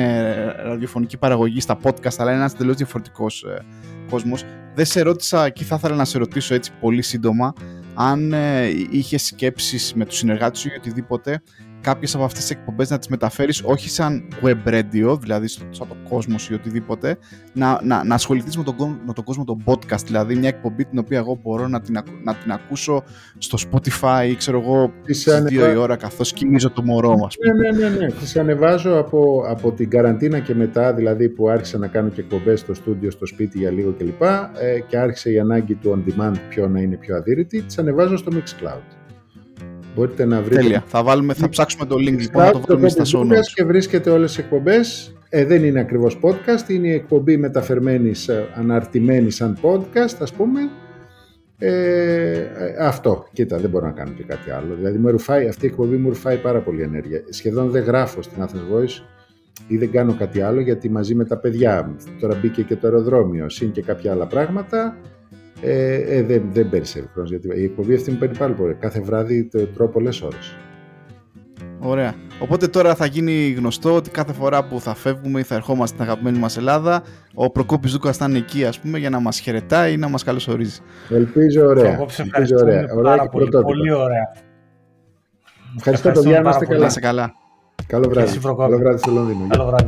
Speaker 2: ε, ραδιοφωνική παραγωγή στα podcast αλλά είναι ένας τελείως διαφορετικός ε, κόσμος. Δεν σε ρώτησα και θα ήθελα να σε ρωτήσω έτσι πολύ σύντομα αν ε, είχες σκέψεις με τους συνεργάτες σου ή οτιδήποτε κάποιες από αυτές τις εκπομπές να τις μεταφέρεις όχι σαν web radio, δηλαδή στο, σαν το κόσμος ή οτιδήποτε, να, να, να ασχοληθείς με τον, κο- με τον κόσμο των podcast, δηλαδή μια εκπομπή την οποία εγώ μπορώ να την, ακου- να την ακούσω στο Spotify ή ξέρω εγώ
Speaker 3: Τις
Speaker 2: στις
Speaker 3: ανεβα-
Speaker 2: 2 η ώρα καθώς κοιμίζω το μωρό μας.
Speaker 3: Ναι, ναι, ναι, ναι. Τις ανεβάζω από, από την καραντίνα και μετά, δηλαδή που άρχισα να κάνω και εκπομπές στο στούντιο, στο σπίτι για λίγο κλπ. Ε, και άρχισε η ανάγκη του on demand πιο να είναι πιο αδύρυτη, τις ανεβάζω στο Mixcloud. Μπορείτε να βρείτε
Speaker 2: Τέλεια. Θα, βάλουμε, θα ψάξουμε το link λοιπόν,
Speaker 3: Mixcloud,
Speaker 2: να το βάλουμε στα
Speaker 3: Κώστας
Speaker 2: show
Speaker 3: Δούκας
Speaker 2: notes.
Speaker 3: και βρίσκεται όλες τις εκπομπές. Ε, δεν είναι ακριβώς podcast, είναι η εκπομπή μεταφερμένης, ε, αναρτημένη σαν podcast, ας πούμε. Ε, ε, αυτό, κοίτα, δεν μπορώ να κάνω και κάτι άλλο. Δηλαδή, μου ρουφάει, αυτή η εκπομπή μου ρουφάει πάρα πολύ ενέργεια. Σχεδόν δεν γράφω στην Athens Voice ή δεν κάνω κάτι άλλο γιατί μαζί με τα παιδιά, τώρα μπήκε και το αεροδρόμιο, συν και κάποια άλλα πράγματα, ε, ε, δεν, δεν περισσεύει χρόνος. Γιατί η εκπομπή αυτή μου παίρνει πάρα πολύ. Κάθε βράδυ το τρώω πολλές ώρες.
Speaker 2: Ωραία. Οπότε τώρα θα γίνει γνωστό ότι κάθε φορά που θα φεύγουμε ή θα ερχόμαστε στην αγαπημένη μας Ελλάδα, ο Προκόπης Δούκας θα είναι εκεί ας πούμε για να μας χαιρετάει ή να μας καλωσορίζει.
Speaker 3: Ελπίζω ωραία.
Speaker 1: Εγώ σε
Speaker 3: Ελπίζω
Speaker 1: ευχαριστούμε
Speaker 3: ωραία. Ωραία
Speaker 1: πάρα
Speaker 3: και
Speaker 1: πολύ.
Speaker 3: πρωτότυπα.
Speaker 1: Πολύ ωραία.
Speaker 3: Ευχαριστώ
Speaker 1: Ευχαριστούμε
Speaker 3: παιδιά, να
Speaker 1: πάρα
Speaker 3: είστε
Speaker 1: πολύ.
Speaker 3: καλά.
Speaker 2: Να είσαι καλά.
Speaker 3: Καλό βράδυ.
Speaker 1: εσύ, Προκόπη.
Speaker 3: Καλό βράδυ στο Λονδίνο.
Speaker 1: Καλό βράδυ.